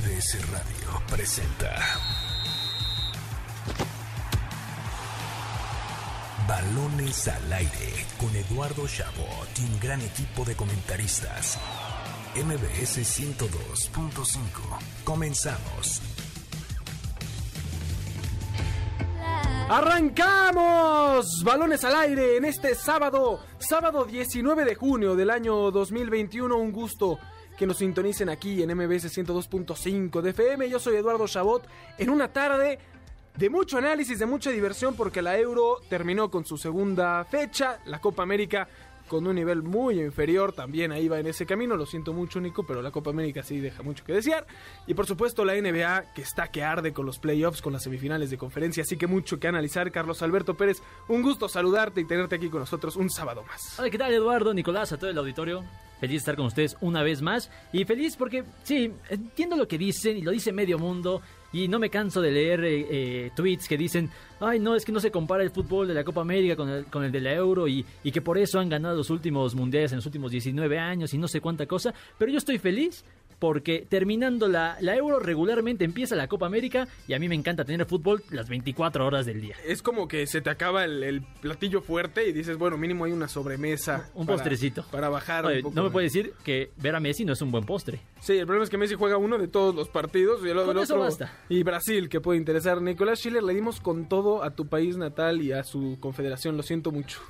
MBS Radio presenta Balones al aire con Eduardo Chabot y un gran equipo de comentaristas. MBS 102.5. Comenzamos. ¡Arrancamos! Balones al aire en este sábado, sábado 19 de junio del año 2021. Un gusto que nos sintonicen aquí en MBS 102.5 de FM. Yo soy Eduardo Chabot en una tarde de mucho análisis, de mucha diversión porque la Euro terminó con su segunda fecha. La Copa América con un nivel muy inferior, también ahí va en ese camino, lo siento mucho Nico, pero la Copa América sí deja mucho que desear. Y por supuesto la NBA que está que arde con los playoffs, con las semifinales de conferencia, así que mucho que analizar. Carlos Alberto Pérez, un gusto saludarte y tenerte aquí con nosotros un sábado más. Hola, ¿qué tal Eduardo, Nicolás, a todo el auditorio? Feliz de estar con ustedes una vez más. Y feliz porque sí, entiendo lo que dicen y lo dice medio mundo. Y no me canso de leer eh, eh, tweets que dicen, ay no, es que no se compara el fútbol de la Copa América con el, con el de la Euro y, y que por eso han ganado los últimos mundiales en los últimos 19 años y no sé cuánta cosa, pero yo estoy feliz porque terminando la, la, Euro regularmente empieza la Copa América y a mí me encanta tener fútbol las 24 horas del día. Es como que se te acaba el, el platillo fuerte y dices, bueno, mínimo hay una sobremesa. Un para, postrecito. Para bajar Oye, un poco. No me puedes decir que ver a Messi no es un buen postre. Sí, el problema es que Messi juega uno de todos los partidos y el, Con el eso otro. basta. Y Brasil, que puede interesar. Nicolás Schiller, le dimos con todo a tu país natal y a su confederación. Lo siento mucho.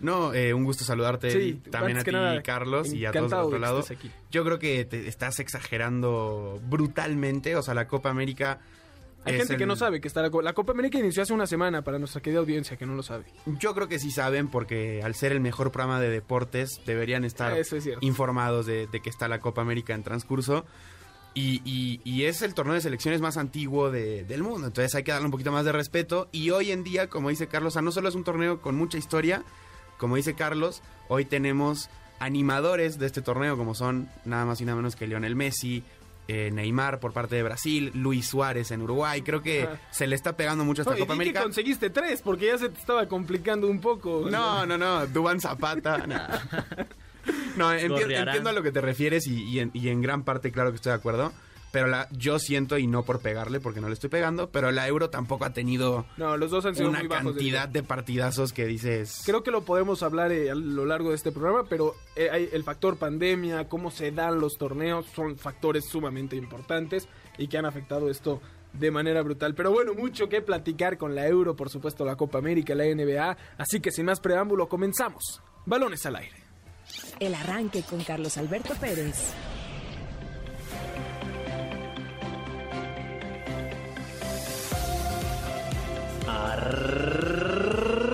No, eh, un gusto saludarte Sí, también a ti, nada, Carlos, y a todos del otro lado. aquí. Yo creo que te estás exagerando brutalmente, o sea, la Copa América... Hay gente que no sabe que está la, Co- la Copa América inició hace una semana para nuestra querida audiencia que no lo sabe. Yo creo que sí saben porque al ser el mejor programa de deportes deberían estar Eso es cierto. informados de, de que está la Copa América en transcurso. Y, y- y es el torneo de selecciones más antiguo de- del mundo, entonces hay que darle un poquito más de respeto. Y hoy en día, como dice Carlos, o sea, no solo es un torneo con mucha historia, como dice Carlos, hoy tenemos animadores de este torneo como son nada más y nada menos que Lionel Messi, eh, Neymar por parte de Brasil, Luis Suárez en Uruguay. Creo que se le está pegando mucho a esta No, y Copa di que América. conseguiste tres porque ya se te estaba complicando un poco. No, no, no, Dubán Zapata. no. No, enti- Gorriarán. entiendo a lo que te refieres y, y en, y en gran parte claro que estoy de acuerdo. Pero la, yo siento, y no por pegarle, porque no le estoy pegando, pero la Euro tampoco ha tenido No, los dos han sido una muy bajos. de cantidad de partidazos que dices... Creo que lo podemos hablar eh, a lo largo de este programa, pero eh, hay el factor pandemia, cómo se dan los torneos, son factores sumamente importantes y que han afectado esto de manera brutal. Pero bueno, mucho que platicar con la Euro, por supuesto la Copa América, la NBA, así que sin más preámbulo comenzamos. Balones al aire. El arranque con Carlos Alberto Pérez.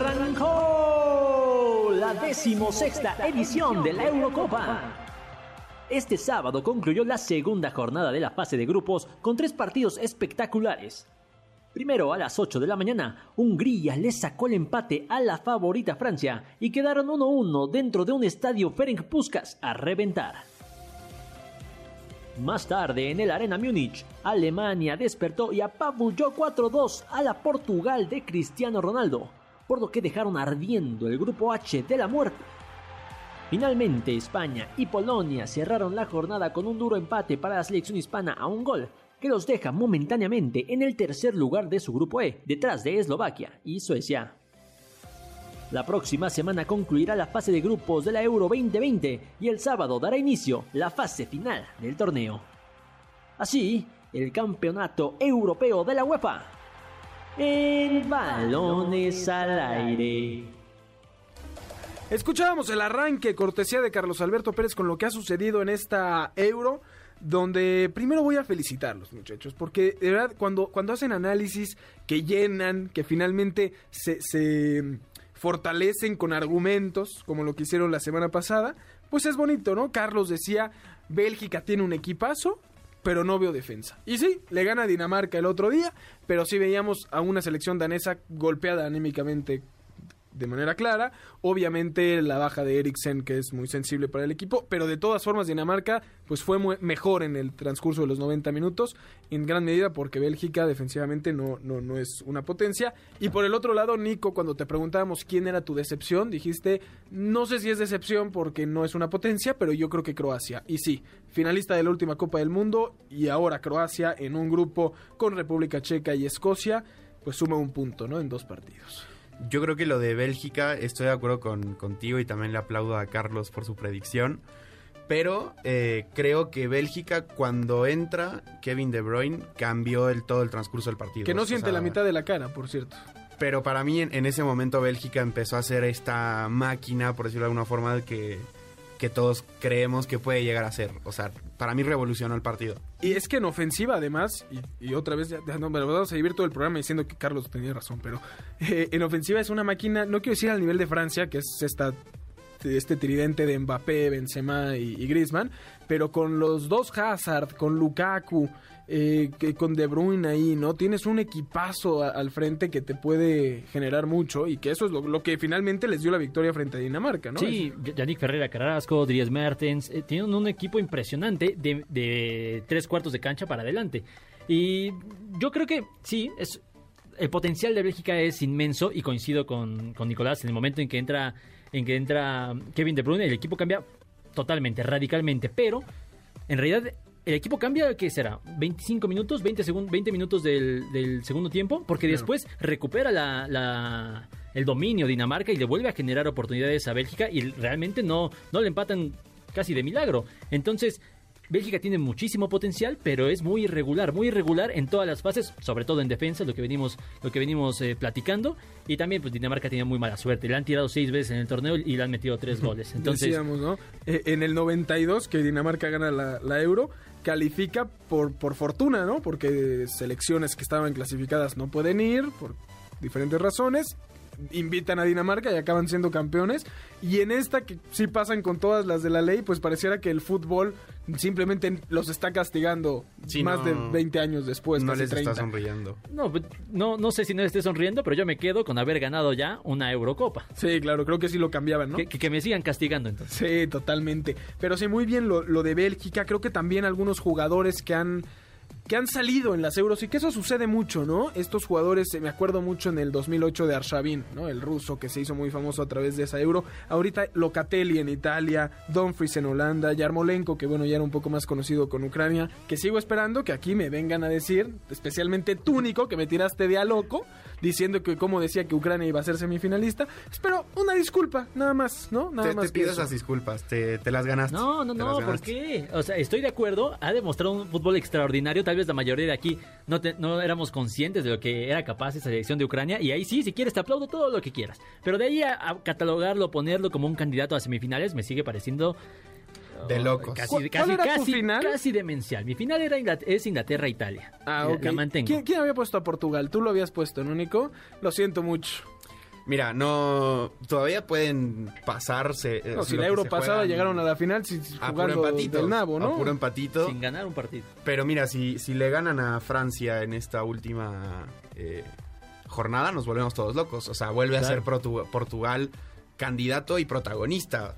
Arrancó la decimosexta edición de la Eurocopa. Este sábado concluyó la segunda jornada de la fase de grupos con tres partidos espectaculares. Primero, a las 8 de la mañana, Hungría le sacó el empate a la favorita Francia y quedaron 1-1 dentro de un estadio Ferenc Puskas a reventar. Más tarde, en el Arena Múnich, Alemania despertó y apabulló 4-2 a la Portugal de Cristiano Ronaldo, por lo que dejaron ardiendo el grupo H de la muerte. Finalmente, España y Polonia cerraron la jornada con un duro empate para la selección hispana a un gol, que los deja momentáneamente en el tercer lugar de su grupo E, detrás de Eslovaquia y Suecia. La próxima semana concluirá la fase de grupos de la Euro 2020 y el sábado dará inicio la fase final del torneo. Así, el campeonato europeo de la UEFA. El balones al aire. Escuchábamos el arranque, cortesía de Carlos Alberto Pérez, con lo que ha sucedido en esta Euro, donde primero voy a felicitarlos, muchachos, porque de verdad, cuando, cuando hacen análisis que llenan, que finalmente se, se fortalecen con argumentos, como lo que hicieron la semana pasada, pues es bonito, ¿no? Carlos decía, Bélgica tiene un equipazo, pero no veo defensa. Y sí, le gana Dinamarca el otro día, pero sí veíamos a una selección danesa golpeada anímicamente de manera clara. Obviamente la baja de Eriksen, que es muy sensible para el equipo, pero de todas formas Dinamarca pues fue mejor en el transcurso de los 90 minutos, en gran medida porque Bélgica defensivamente no, no, no es una potencia. Y por el otro lado, Nico, cuando te preguntábamos quién era tu decepción, dijiste, no sé si es decepción porque no es una potencia, pero yo creo que Croacia. Y sí, finalista de la última Copa del Mundo y ahora Croacia en un grupo con República Checa y Escocia, pues suma un punto, ¿no? En dos partidos. Yo creo que lo de Bélgica, estoy de acuerdo con, contigo y también le aplaudo a Carlos por su predicción. Pero eh, creo que Bélgica, cuando entra Kevin De Bruyne, cambió el, todo el transcurso del partido. Que no O siente sea, la mitad de la cara, por cierto. Pero para mí, en, en ese momento, Bélgica empezó a hacer esta máquina, por decirlo de alguna forma, que, que todos creemos que puede llegar a ser. O sea, para mí revolucionó el partido. Y es que en ofensiva, además, y, otra vez, ya, no, vamos a vivir todo el programa diciendo que Carlos tenía razón, pero eh, en ofensiva es una máquina, no quiero decir al nivel de Francia, que es esta este tridente de Mbappé, Benzema y, y Griezmann, pero con los dos Hazard, con Lukaku, eh, que con De Bruyne ahí, ¿no? Tienes un equipazo a- al frente que te puede generar mucho y que eso es lo, lo que finalmente les dio la victoria frente a Dinamarca, ¿no? Sí, Yannick Ferreira Carrasco, Dries Mertens, eh, tienen un equipo impresionante de, de tres cuartos de cancha para adelante. Y yo creo que sí, es el potencial de Bélgica es inmenso y coincido con, con Nicolás en el momento en que entra en que entra Kevin De Bruyne, el equipo cambia totalmente, radicalmente, pero en realidad el equipo cambia, ¿qué será? ¿25 minutos? ¿20, segun- 20 minutos del, del segundo tiempo? Porque después recupera la, la- el dominio Dinamarca y le vuelve a generar oportunidades a Bélgica y realmente no, no le empatan casi de milagro. Entonces, Bélgica tiene muchísimo potencial, pero es muy irregular, muy irregular en todas las fases, sobre todo en defensa, lo que venimos, lo que venimos eh, platicando. Y también, pues Dinamarca tiene muy mala suerte. Le han tirado seis veces en el torneo y le han metido tres goles. Entonces, Decíamos, ¿no? Eh, en el 92, que Dinamarca gana la, la Euro, califica por, por fortuna, ¿no? Porque selecciones que estaban clasificadas no pueden ir por diferentes razones. Invitan a Dinamarca y acaban siendo campeones. Y en esta, que sí pasan con todas las de la ley, pues pareciera que el fútbol simplemente los está castigando Sí, más no. de 20 años después, no casi les 30. está sonriendo. no, pues, no, no sé si no esté sonriendo, pero yo me quedo con haber ganado ya una Eurocopa. Sí, claro, creo que sí lo cambiaban, ¿no? Que, que- que me sigan castigando entonces. Sí, totalmente. Pero sí, muy bien lo, lo de Bélgica. Creo que también algunos jugadores que han que han salido en las Euros y que eso sucede mucho, ¿no? Estos jugadores, eh, me acuerdo mucho en el 2008 de Arshavin, ¿no? El ruso que se hizo muy famoso a través de esa Euro. Ahorita Locatelli en Italia, Dumfries en Holanda, Yarmolenko, que bueno, ya era un poco más conocido con Ucrania, que sigo esperando que aquí me vengan a decir, especialmente tú, Nico, que me tiraste de a loco, diciendo que como decía que Ucrania iba a ser semifinalista. Espero una disculpa, nada más, ¿no? Nada Te, más te pido eso. esas disculpas, te, te las ganaste. No, no, no, las ¿por qué? O sea, estoy de acuerdo, ha demostrado un fútbol extraordinario, tal vez la mayoría de aquí no, te- no éramos conscientes de lo que era capaz esa selección de Ucrania, y ahí sí, si quieres te aplaudo todo lo que quieras. Pero de ahí a, a catalogarlo, ponerlo como un candidato a semifinales, me sigue pareciendo... De oh, locos. Casi, ¿Cuál- casi, cuál era tu casi, final? casi demencial. Mi final era es Inglaterra-Italia. Ah, ok. La mantengo. ¿Quién, quién había puesto a Portugal? Tú lo habías puesto, ¿no, Nico? Lo siento mucho. Mira, no. Todavía pueden pasarse. eh, No, si la Euro pasada juegan llegaron a la final si- a puro jugando empatito. del nabo, ¿no? A puro empatito. Sin ganar un partido. Pero mira, si, si le ganan a Francia en esta última eh, jornada, nos volvemos todos locos. O sea, vuelve a ser Portu- Portugal candidato y protagonista.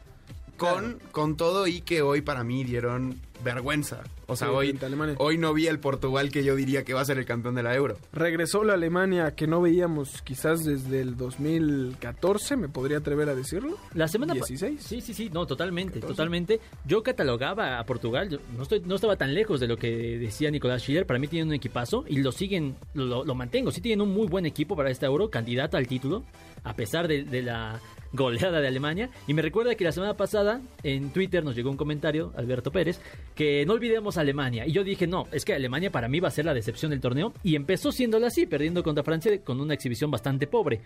Con, con todo y que hoy para mí dieron vergüenza. O sea, Sí, hoy, hoy no vi el Portugal que yo diría que va a ser el campeón de la Euro. Regresó la Alemania que no veíamos quizás desde el 2014, me podría atrever a decirlo. La semana pa- 16. Sí, sí, sí, no, totalmente, 14. totalmente. Yo catalogaba a Portugal, yo no estoy no estaba tan lejos de lo que decía Nicolás Schiller, para mí tienen un equipazo y lo siguen lo, lo- lo mantengo, sí tienen un muy buen equipo para este Euro, candidato al título, a pesar de, de la goleada de Alemania y me recuerda que la semana pasada en Twitter nos llegó un comentario Alberto Pérez que no olvidemos a Alemania y yo dije, "No, es que Alemania para mí va a ser la decepción del torneo" y empezó siéndolo así, perdiendo contra Francia con una exhibición bastante pobre.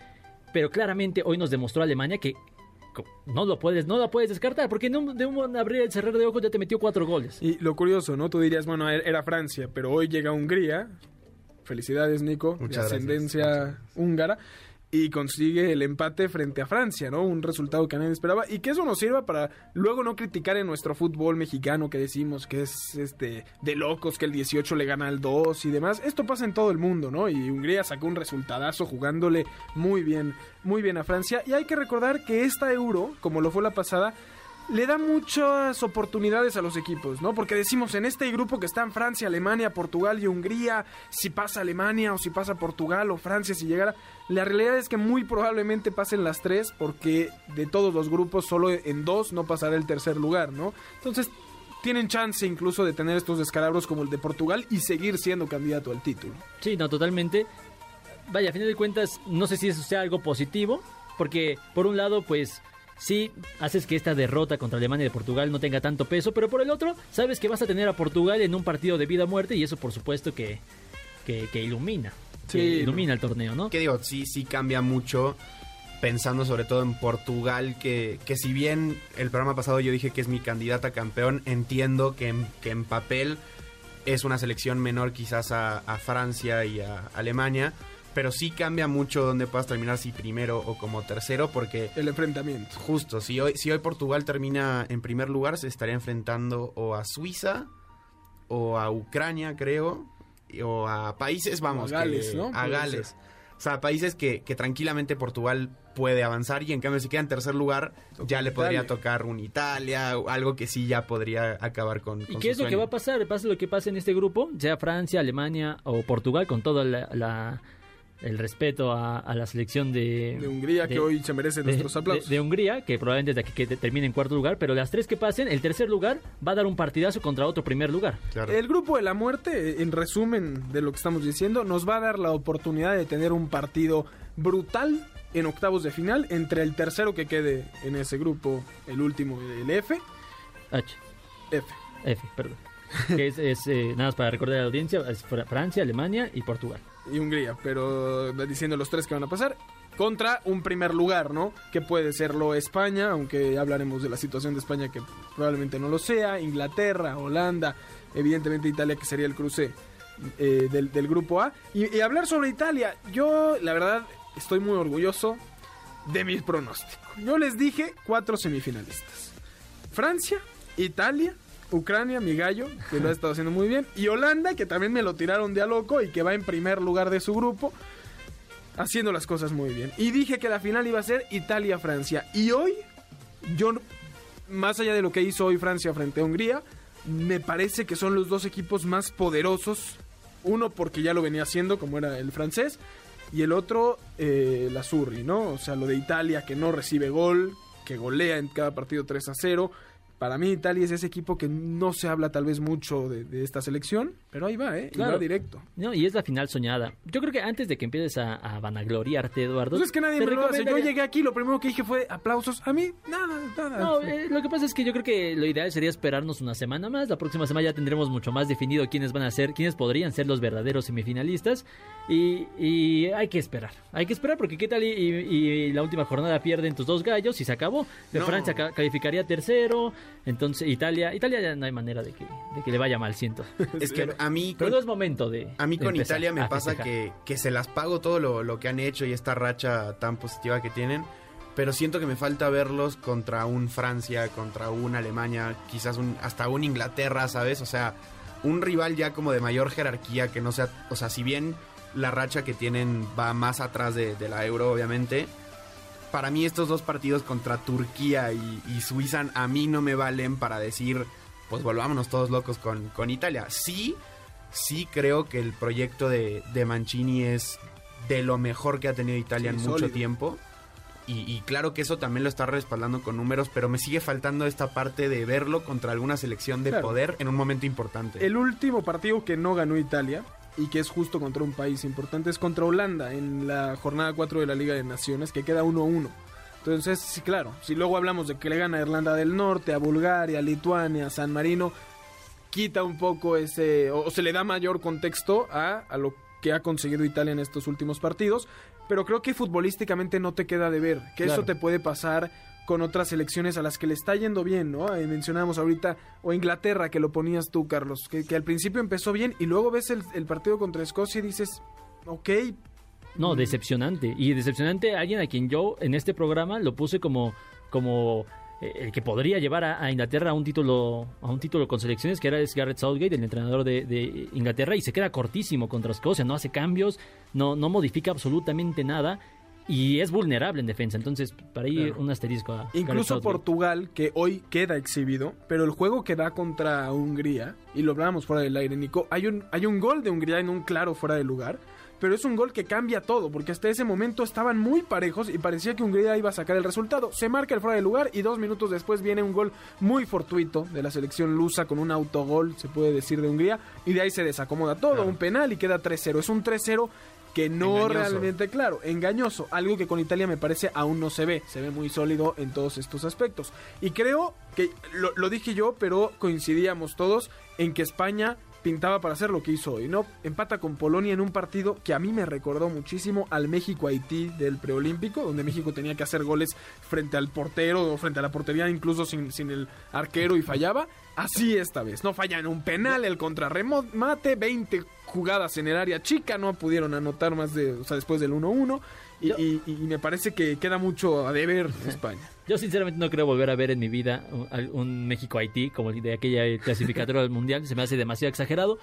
Pero claramente hoy nos demostró Alemania que no lo puedes, no la puedes descartar, porque en un- de un abrir y cerrar de ojos ya te metió cuatro goles. Y lo curioso, ¿no? Tú dirías, bueno, er- era Francia, pero hoy llega Hungría. Felicidades, Nico, Muchas de gracias. ascendencia húngara. Y consigue el empate frente a Francia, ¿no? Un resultado que nadie esperaba y que eso nos sirva para luego no criticar en nuestro fútbol mexicano que decimos que es este de locos que el 18 le gana al 2 y demás. Esto pasa en todo el mundo, ¿no? Y Hungría sacó un resultadazo jugándole muy bien, muy bien a Francia y hay que recordar que esta Euro, como lo fue la pasada, le da muchas oportunidades a los equipos, ¿no? Porque decimos en este grupo que están Francia, Alemania, Portugal y Hungría, si pasa Alemania o si pasa Portugal o Francia si llegara, la realidad es que muy probablemente pasen las tres porque de todos los grupos solo en dos no pasará el tercer lugar, ¿no? Entonces tienen chance incluso de tener estos descalabros como el de Portugal y seguir siendo candidato al título. Sí, no, totalmente. Vaya, a fin de cuentas, no sé si eso sea algo positivo, porque por un lado, pues sí haces que esta derrota contra Alemania y Portugal no tenga tanto peso, pero por el otro, sabes que vas a tener a Portugal en un partido de vida o muerte y eso por supuesto que, que, que ilumina. Sí, que ilumina el torneo, ¿no? Que digo, sí, sí cambia mucho pensando sobre todo en Portugal, que, que si bien el programa pasado yo dije que es mi candidata a campeón, entiendo que en, que en papel es una selección menor quizás a, a Francia y a Alemania, pero sí cambia mucho donde puedas terminar si primero o como tercero porque El enfrentamiento. justo si hoy si hoy Portugal termina en primer lugar se estaría enfrentando o a Suiza o a Ucrania creo y- o a países vamos a Gales, que- ¿no? a Gales o sea países que, que tranquilamente Portugal puede avanzar y en cambio si queda en tercer lugar Toca ya le podría Italia. tocar un Italia o algo que sí ya podría acabar con, ¿Y con qué su es lo que va a pasar? Pase lo que pase en este grupo, sea Francia, Alemania o Portugal, con todo la, la- el respeto a, a la selección de, De Hungría, que hoy se merece de, nuestros aplausos. de Hungría, que probablemente de aquí que te- termine en cuarto lugar, pero las tres que pasen, el tercer lugar va a dar un partidazo contra otro primer lugar. Claro. El grupo de la muerte, en resumen de lo que estamos diciendo, nos va a dar la oportunidad de tener un partido brutal en octavos de final entre el tercero que quede en ese grupo, el último, el F, H, F. F, perdón. que es, es, eh, nada más para recordar a la audiencia, es Fra- Francia, Alemania y Portugal. Y Hungría, pero diciendo los tres que van a pasar contra un primer lugar, ¿no? Que puede serlo España, aunque hablaremos de la situación de España que probablemente no lo sea, Inglaterra, Holanda, evidentemente Italia que sería el cruce eh, del, del grupo A. Y, hablar sobre Italia, yo la verdad estoy muy orgulloso de mis pronósticos. Yo les dije cuatro semifinalistas. Francia, Italia, Ucrania, mi gallo, que lo ha estado haciendo muy bien, y Holanda, que también me lo tiraron de a loco y que va en primer lugar de su grupo, haciendo las cosas muy bien. Y dije que la final iba a ser Italia-Francia. Y hoy, yo, más allá de lo que hizo hoy Francia frente a Hungría, me parece que son los dos equipos más poderosos. Uno porque ya lo venía haciendo, como era el francés, y el otro, eh, la Surri, ¿no? O sea, lo de Italia que no recibe gol, que golea en cada partido 3 a 0. Para mí Italia es ese equipo que no se habla tal vez mucho de, de esta selección, pero ahí va, ¿eh? Y Claro. va directo. No, y es la final soñada. Yo creo que antes de que empieces a, a vanagloriarte, Eduardo. Pues es que nadie me lo hace. Yo llegué aquí, lo primero que dije fue aplausos. A mí, nada, nada. No, eh, lo que pasa es que yo creo que lo ideal sería esperarnos una semana más. La próxima semana ya tendremos mucho más definido quiénes van a ser, quiénes podrían ser los verdaderos semifinalistas. Y, y hay que esperar. Hay que esperar porque qué tal y, y- y la última jornada pierden tus dos gallos y se acabó. De No. Francia ca- calificaría tercero. Entonces Italia, Italia ya no hay manera de que, de que le vaya mal, siento. es que a mí Pero con- no es momento de. A mí de con Italia me a pasa que, que se las pago todo lo, lo que han hecho y esta racha tan positiva que tienen, pero siento que me falta verlos contra un Francia, contra un Alemania, quizás un, hasta un Inglaterra, ¿sabes? O sea, un rival ya como de mayor jerarquía que no sea, o sea, si bien la racha que tienen va más atrás de, de la Euro, obviamente. Para mí estos dos partidos contra Turquía y, y Suiza a mí no me valen para decir, pues volvámonos todos locos con, con Italia. Sí, sí creo que el proyecto de, de Mancini es de lo mejor que ha tenido Italia Sí, en mucho sólido. tiempo. Y, y claro que eso también lo está respaldando con números, pero me sigue faltando esta parte de verlo contra alguna selección de Claro. poder en un momento importante. El último partido que no ganó Italia y que es justo contra un país importante es contra Holanda en la jornada 4 de la Liga de Naciones, que queda 1-1. Entonces, sí, claro, si luego hablamos de que le gana a Irlanda del Norte, a Bulgaria, a Lituania, a San Marino, quita un poco ese, o, se le da mayor contexto a, a lo que ha conseguido Italia en estos últimos partidos, pero creo que futbolísticamente no te queda de ver, que Claro. eso te puede pasar con otras selecciones a las que le está yendo bien, ¿no? Eh, mencionamos ahorita, o Inglaterra, que lo ponías tú, Carlos, que, que al principio empezó bien y luego ves el, el partido contra Escocia y dices, ok, No, decepcionante. Y decepcionante alguien a quien yo en este programa lo puse como, como eh, el que podría llevar a, a Inglaterra a un título a un título con selecciones, que era es Garrett Southgate, el entrenador de, de Inglaterra, y se queda cortísimo contra Escocia, no hace cambios, no, no modifica absolutamente nada. Y es vulnerable en defensa, entonces para ahí Claro. un asterisco a Incluso. Portugal, que hoy queda exhibido, pero el juego que da contra Hungría, y lo hablábamos fuera del aire, Nico, hay un, hay un gol de Hungría en un claro fuera de lugar, pero es un gol que cambia todo, porque hasta ese momento estaban muy parejos y parecía que Hungría iba a sacar el resultado. Se marca el fuera de lugar y dos minutos después viene un gol muy fortuito de la selección lusa con un autogol, se puede decir, de Hungría, y de ahí se desacomoda todo, Claro. un penal y queda 3-0. Es un 3-0 que no Engañoso. realmente claro, engañoso, algo que con Italia me parece aún no se ve, se ve muy sólido en todos estos aspectos. Y creo que lo, lo dije yo, pero coincidíamos todos en que España pintaba para hacer lo que hizo hoy, ¿no? Empata con Polonia en un partido que a mí me recordó muchísimo al México-Haití del preolímpico, donde México tenía que hacer goles frente al portero o frente a la portería, incluso sin, sin el arquero y fallaba. Así esta vez, no fallan un penal, el contrarremate, 20 jugadas en el área chica, no pudieron anotar más de, o sea, después del 1-1. Y, Yo- y- y me parece que queda mucho a deber España. Yo sinceramente no creo volver a ver en mi vida un, un México-Haití como el de aquella clasificatoria del Mundial. Se me hace demasiado exagerado.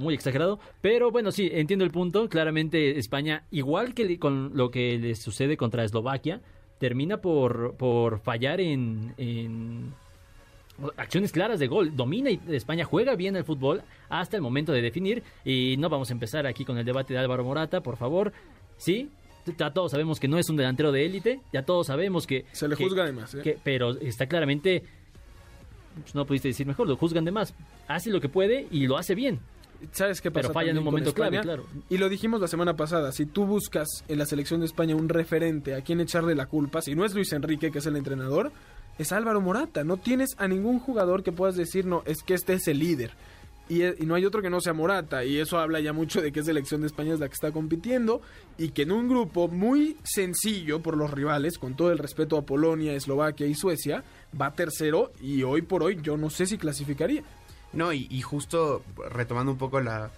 Muy exagerado. Pero bueno, sí, entiendo el punto. Claramente España, igual que con lo que le sucede contra Eslovaquia, termina por, por fallar en, en acciones claras de gol. Domina y España juega bien el fútbol hasta el momento de definir. Y no vamos a empezar aquí con el debate de Álvaro Morata, por favor. Sí, ya todos sabemos que no es un delantero de élite. Ya todos sabemos que... Se le que- juzga además, ¿eh? que- pero está claramente pues, no pudiste decir mejor, lo juzgan de más. Hace lo que puede y lo hace bien. ¿Sabes qué pasa? Pero falla en un momento clave, claro. Y lo dijimos la semana pasada, si tú buscas en la selección de España un referente a quien echarle la culpa, si no es Luis Enrique, que es el entrenador, es Álvaro Morata. No tienes a ningún jugador que puedas decir, no, es que este es el líder. Y, no hay otro que no sea Morata. Y eso habla ya mucho de que selección de España es la que está compitiendo. Y que en un grupo muy sencillo por los rivales, con todo el respeto a Polonia, Eslovaquia y Suecia, va tercero. Y hoy por hoy yo no sé si clasificaría. No, y, y justo retomando un poco la,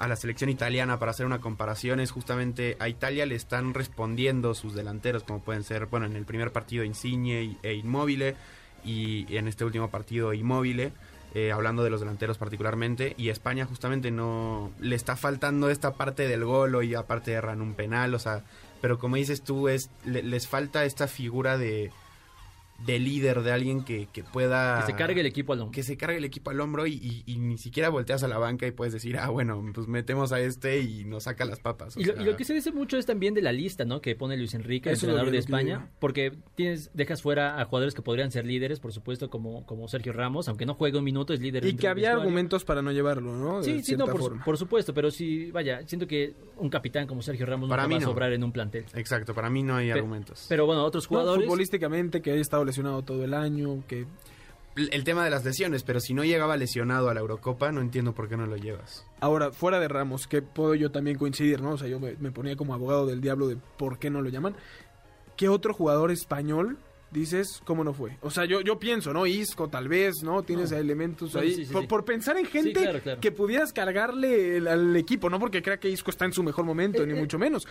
a la selección italiana para hacer una comparación, es justamente a Italia le están respondiendo sus delanteros, como pueden ser, bueno, en el primer partido Insigne e Immobile, y en este último partido Immobile, eh, hablando de los delanteros particularmente, y España justamente no le está faltando esta parte del gol y aparte erran un penal, o sea, pero como dices tú, es le- les falta esta figura de de líder, de alguien que, que pueda... Que se cargue el equipo al hombro. que se cargue el equipo al hombro y, y- y ni siquiera volteas a la banca y puedes decir, ah, bueno, pues metemos a este y nos saca las papas. Y lo, sea, y lo que se dice mucho es también de la lista, ¿no? Que pone Luis Enrique, el Eso entrenador de España, porque tienes dejas fuera a jugadores que podrían ser líderes, por supuesto, como, como Sergio Ramos, aunque no juegue un minuto, es líder. Y que había argumentos para no llevarlo, ¿no? De Sí, sí, no, por, por supuesto, pero sí, vaya, siento que un capitán como Sergio Ramos Para no mí va a no. sobrar en un plantel. Exacto, para mí no hay Pe- argumentos. Pero bueno, otros No, jugadores... futbolísticamente, que haya estado lesionado todo el año, que... el, tema de las lesiones, pero si no llegaba lesionado a la Eurocopa, no entiendo por qué no lo llevas. Ahora, fuera de Ramos, que puedo yo también coincidir, ¿no? O sea, yo me, me ponía como abogado del diablo de por qué no lo llaman. ¿Qué otro jugador español dices cómo no fue? O sea, yo, yo pienso, ¿no? Isco, tal vez, ¿no? Tienes No. elementos ahí. sí, sí, por, sí. por pensar en gente claro, claro. que pudieras cargarle el- al equipo, no porque crea que Isco está en su mejor momento, Eh, ni eh. mucho menos.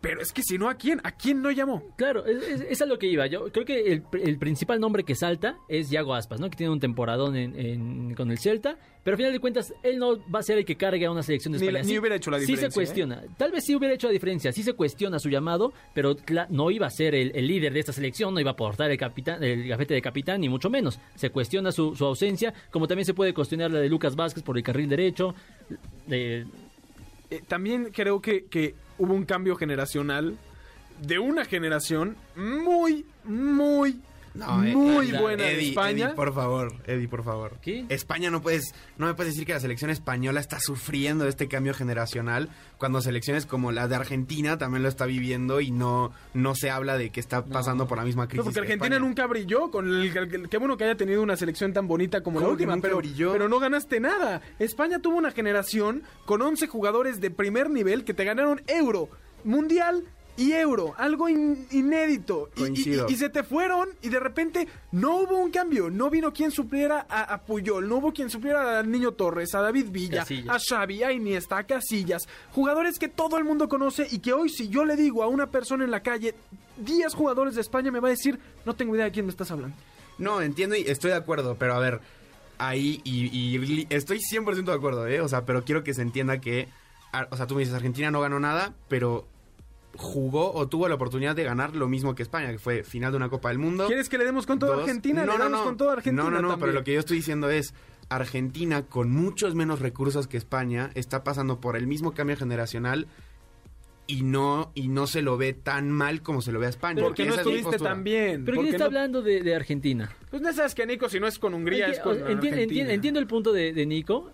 Pero es que si no, ¿a quién? ¿A quién no llamó? Claro, es, es- a lo que iba. Yo creo que el, el principal nombre que salta es Yago Aspas, ¿no? Que tiene un temporadón en, en- con el Celta, pero al final de cuentas él no va a ser el que cargue a una selección de Ni España. la- ni hubiera hecho la Sí diferencia, ¿eh? se cuestiona. Tal vez sí hubiera hecho la diferencia. Sí se cuestiona su llamado, pero no iba a ser el, el líder de esta selección, no iba a portar el capitán, el gafete de capitán, ni mucho menos. Se cuestiona su, su ausencia, como también se puede cuestionar la de Lucas Vázquez por el carril derecho. Eh, Eh, también creo que, que hubo un cambio generacional de una generación muy, muy, muy eh, buena de España. Eddie, por favor, Eddie, por favor. ¿Qué? España no puedes, no me puedes decir que la selección española está sufriendo este cambio generacional cuando selecciones como la de Argentina también lo está viviendo y no, no se habla de que está pasando por la misma crisis. No, porque que Argentina nunca brilló. Con el, el- qué bueno que haya tenido una selección tan bonita como la ¿Cómo que última, pero, brilló? pero no ganaste nada. España tuvo una generación con 11 jugadores de primer nivel que te ganaron Euro, Mundial y Euro, algo in- inédito. Y- Coincido. Y, y se te fueron y de repente no hubo un cambio. No vino quien supliera a, a Puyol, no hubo quien supliera al Niño Torres, a David Villa, Casillas. a Xavi, a Iniesta, a Casillas. Jugadores que todo el mundo conoce y que hoy si yo le digo a una persona en la calle 10 jugadores de España me va a decir, no tengo idea de quién me estás hablando. No, entiendo y estoy de acuerdo, pero a ver, ahí y, y estoy 100% de acuerdo, ¿eh? O sea, pero quiero que se entienda que, a- o sea, tú me dices, Argentina no ganó nada, pero jugó o tuvo la oportunidad de ganar lo mismo que España, que fue final de una Copa del Mundo. ¿Quieres que le demos con toda Dos- Argentina? No, le no, damos no. con toda Argentina. No, no, no, pero lo que yo estoy diciendo es, Argentina, con muchos menos recursos que España, está pasando por el mismo cambio generacional y no, y no se lo ve tan mal como se lo ve a España. Porque no es estuviste tan bien. Pero ¿quién está no- hablando de, de Argentina? Pues no sabes que Nico, si no es con Hungría, es Enti- con enti- enti- Argentina. entiendo el punto de, de Nico.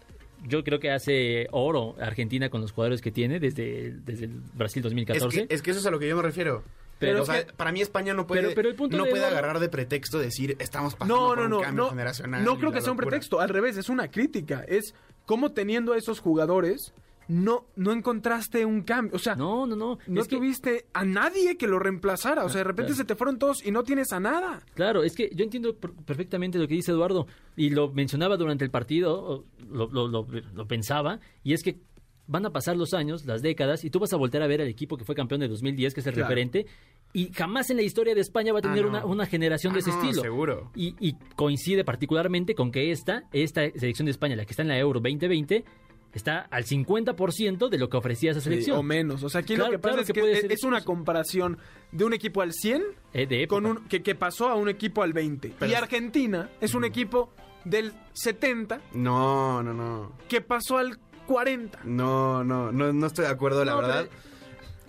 Yo creo que hace oro Argentina con los jugadores que tiene desde, desde el Brasil Es 2014. que, es que eso es a lo que yo me refiero. Pero Pero, es o sea, que- para mí España no puede, pero- pero el punto no de puede agarrar de pretexto decir estamos pasando No, por un no, cambio no, generacional. no creo que sea un pretexto, al revés, es una crítica, es cómo teniendo a esos jugadores no, no encontraste un cambio, o sea, no, no, no, no. es que- tuviste a nadie que lo reemplazara, o sea, de repente claro. se te fueron todos y no tienes a nada. Claro, es que yo entiendo per- perfectamente lo que dice Eduardo y lo mencionaba durante el partido, lo, lo- lo- lo pensaba, y es que van a pasar los años, las décadas, y tú vas a volver a ver al equipo que fue campeón de 2010, que es el Claro. referente, y jamás en la historia de España va a tener no. una, una generación de Ah, ese no, estilo. seguro. Y, y coincide particularmente con que esta, esta selección de España, la que está en la Euro 2020, está al 50% de lo que ofrecía esa selección. o menos, o sea, aquí Claro, lo que pasa claro es que que, puede es, una comparación de un equipo al 100 Eh, con un, que, que pasó a un equipo al 20. Pero y Argentina es un equipo del 70 No, no, no. que pasó al 40. No, no, no, no estoy de acuerdo, la No, verdad.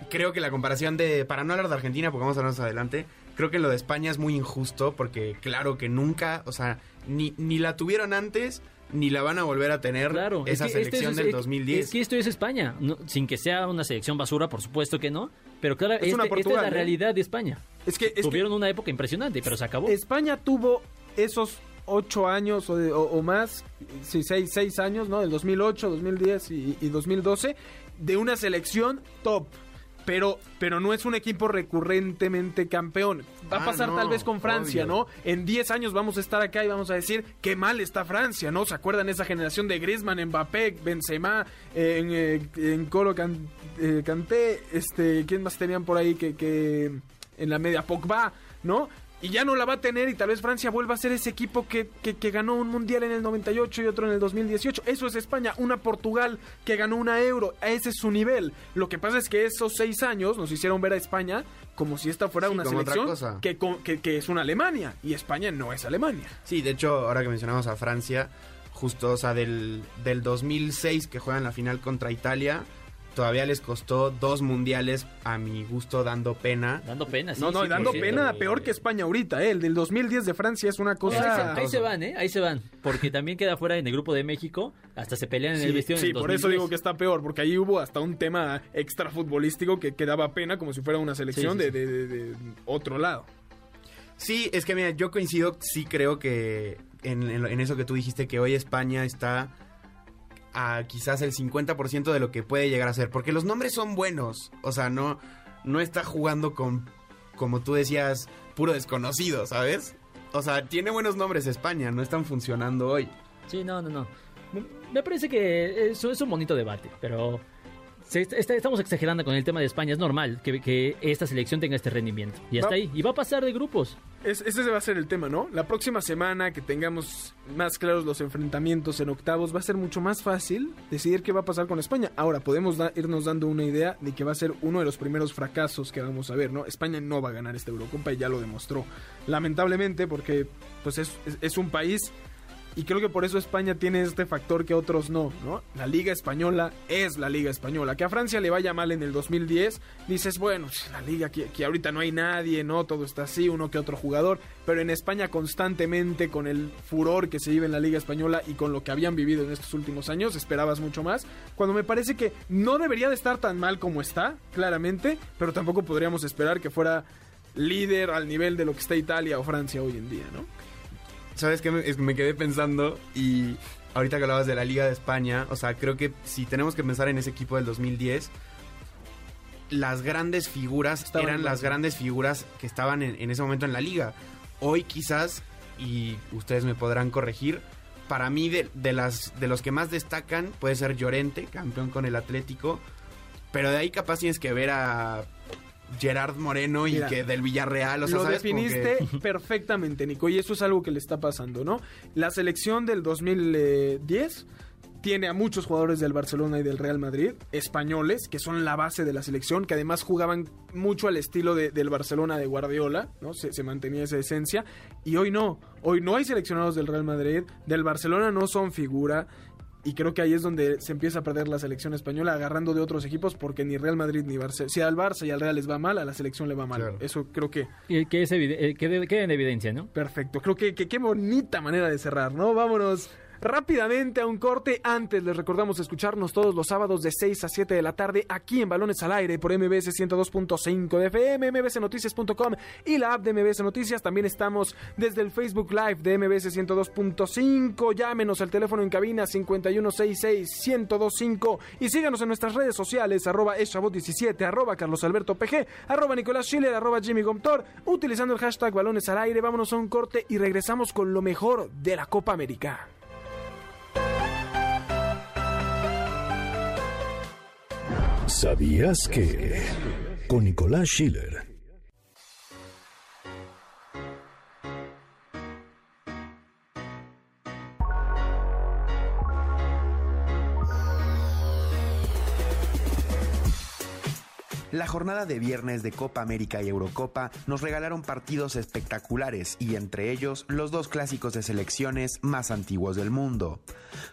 Creo que la comparación de. Para no hablar de Argentina, porque vamos a hablar más adelante. Creo que lo de España es muy injusto, porque claro que nunca, o sea, ni, ni la tuvieron antes, ni la van a volver a tener Claro, esa es que esto selección es- del es- 2010. Es que esto es España, no- sin que sea una selección basura, por supuesto que no. Pero claro, Es una este- esta es Portugal, la ¿eh? realidad de España. Es que, es que Tuvieron una época impresionante, pero se acabó. España tuvo esos ocho años o, de- o- o más, sí, seis, seis años, ¿no? Del 2008, 2010 y, y 2012, de una selección top. Pero, pero no es un equipo recurrentemente campeón. Va a Ah, pasar no, tal vez con Francia, obvio. ¿no? En 10 años vamos a estar acá y vamos a decir qué mal está Francia, ¿no? ¿Se acuerdan esa generación de Griezmann, Mbappé, Benzema, eh, en, eh, en Colo Can- eh, Kanté, este, ¿quién más tenían por ahí que, que en la media? Pogba, ¿no? Y ya no la va a tener y tal vez Francia vuelva a ser ese equipo que, que, que ganó un mundial en el 98 y otro en el 2018. Eso es España, una Portugal que ganó una euro, ese es su nivel. Lo que pasa es que esos seis años nos hicieron ver a España como si esta fuera Sí, una selección que, que, que es una Alemania y España no es Alemania. Sí, de hecho, ahora que mencionamos a Francia, justo, o sea, del, del 2006 que juegan la final contra Italia, todavía les costó dos mundiales, a mi gusto, dando pena. Dando pena, sí. no, no, sí, y dando pena cierto. peor que España ahorita, ¿eh? El del 2010 de Francia es una No, ahí, se, cosa... ahí se van, ¿eh? Ahí se van. Porque también queda fuera en el grupo de México. Hasta se pelean en el Sí, vestido en sí, el por eso 2010. digo que está peor, porque ahí hubo hasta un tema extra futbolístico que, que daba pena como si fuera una selección Sí, sí, de, de- de- de otro lado. Sí, es que mira, yo coincido, sí creo que en, en lo- en eso que tú dijiste, que hoy España está a quizás el 50% de lo que puede llegar a ser, porque los nombres son buenos, o sea, no, no está jugando con, como tú decías, puro desconocido, ¿sabes? O sea, tiene buenos nombres España, no están funcionando hoy. Sí, no, no, no. Me- parece que eso es un bonito debate, pero se est- está- estamos exagerando con el tema de España. Es normal que, que esta selección tenga este rendimiento. Y hasta Va- ahí. Y va a pasar de grupos. Es- ese va a ser el tema, ¿no? La próxima semana que tengamos más claros los enfrentamientos en octavos va a ser mucho más fácil decidir qué va a pasar con España. Ahora, podemos da- irnos dando una idea de que va a ser uno de los primeros fracasos que vamos a ver, ¿no? España no va a ganar esta Eurocopa y ya lo demostró. Lamentablemente, porque pues es, es- es un país y creo que por eso España tiene este factor que otros no, ¿no? La Liga Española es la Liga Española. Que a Francia le vaya mal en el 2010, dices, bueno, pues, la Liga aquí, aquí ahorita no hay nadie, ¿no? Todo está así, uno que otro jugador. Pero en España constantemente, con el furor que se vive en la Liga Española y con lo que habían vivido en estos últimos años, esperabas mucho más. Cuando me parece que no debería de estar tan mal como está, claramente, pero tampoco podríamos esperar que fuera líder al nivel de lo que está Italia o Francia hoy en día, ¿no? ¿Sabes qué? Me, es que me quedé pensando y ahorita que hablabas de la Liga de España, o sea, creo que si tenemos que pensar en ese equipo del 2010, las grandes figuras Estaban eran las grandes figuras que estaban en, en ese momento en la liga. Hoy quizás, y ustedes me podrán corregir, para mí de, de las, de los que más destacan puede ser Llorente, campeón con el Atlético, pero de ahí capaz tienes que ver a Gerard Moreno y Mira, que del Villarreal, o sea, lo ¿sabes? Como que- definiste perfectamente, Nico, y eso es algo que le está pasando, ¿no? La selección del 2010 tiene a muchos jugadores del Barcelona y del Real Madrid, españoles, que son la base de la selección, que además jugaban mucho al estilo de- del Barcelona de Guardiola, ¿no? Se, se mantenía esa esencia, y hoy no, hoy no hay seleccionados del Real Madrid, del Barcelona no son figura, y creo que ahí es donde se empieza a perder la selección española agarrando de otros equipos porque ni Real Madrid ni Barça, si al Barça y al Real les va mal, a la selección le va mal. Claro. Eso creo que Y que, es evide- eh, que de- quede en evidencia, ¿no? Perfecto, creo que, que qué bonita manera de cerrar, ¿no? Vámonos rápidamente a un corte. Antes les recordamos escucharnos todos los sábados de 6 a 7 de la tarde aquí en Balones al Aire por MBS 102.5 de FM, mbsnoticias.com y la app de MBS Noticias. También estamos desde el Facebook Live de MBS 102.5. Llámenos al teléfono en cabina 5166-1025 y síganos en nuestras redes sociales arroba eshabot17, arroba Carlos Alberto PG, arroba Nicolás Schiller, arroba Jimmy Gomtor, utilizando el hashtag Balones al Aire. Vámonos a un corte y regresamos con lo mejor de la Copa América. ¿Sabías que? Con Nicolás Schiller. La jornada de viernes de Copa América y Eurocopa nos regalaron partidos espectaculares y entre ellos los dos clásicos de selecciones más antiguos del mundo.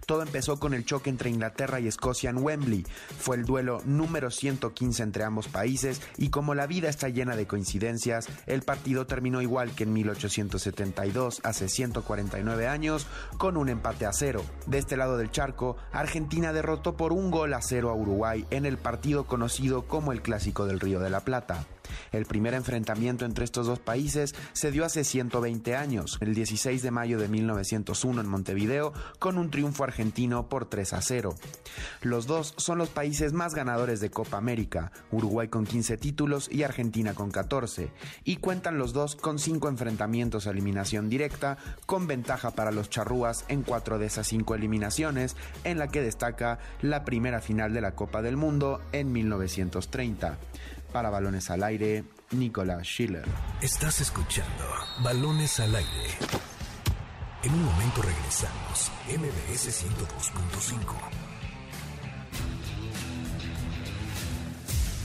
Todo empezó con el choque entre Inglaterra y Escocia en Wembley. Fue el duelo número 115 entre ambos países y como la vida está llena de coincidencias, el partido terminó igual que en 1872, hace 149 años, con un empate a cero. De este lado del charco, Argentina derrotó por un gol a cero a Uruguay en el partido conocido como el Clásico del Río de la Plata. El primer enfrentamiento entre estos dos países se dio hace 120 años, el 16 de mayo de 1901 en Montevideo, con un triunfo argentino por 3 a 0. Los dos son los países más ganadores de Copa América, Uruguay con 15 títulos y Argentina con 14, y cuentan los dos con 5 enfrentamientos a eliminación directa, con ventaja para los charrúas en 4 de esas 5 eliminaciones, en la que destaca la primera final de la Copa del Mundo en 1930. Para balones al aire, Nicolás Schiller. Estás escuchando Balones al Aire. En un momento regresamos. MBS 102.5.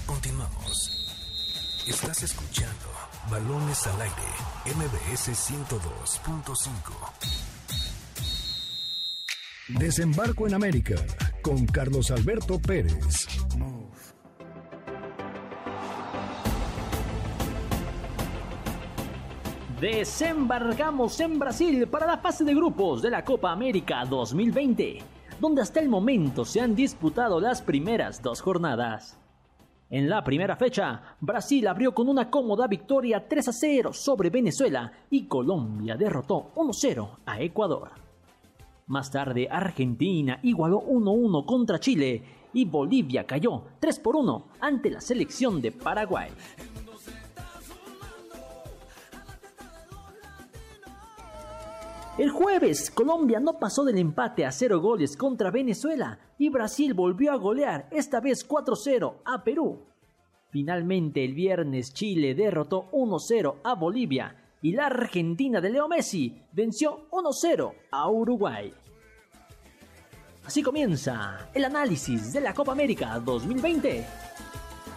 Continuamos. Estás escuchando Balones al Aire. MBS 102.5. Desembarco en América con Carlos Alberto Pérez. Desembarcamos en Brasil para la fase de grupos de la Copa América 2020, donde hasta el momento se han disputado las primeras dos jornadas. En la primera fecha, Brasil abrió con una cómoda victoria 3 a 0 sobre Venezuela y Colombia derrotó 1 0 a Ecuador. Más tarde, Argentina igualó 1-1 contra Chile y Bolivia cayó 3 por 1 ante la selección de Paraguay. El jueves, Colombia no pasó del empate a 0 goles contra Venezuela y Brasil volvió a golear, esta vez 4-0 a Perú. Finalmente, el viernes, Chile derrotó 1-0 a Bolivia y la Argentina de Leo Messi venció 1-0 a Uruguay. Así comienza el análisis de la Copa América 2020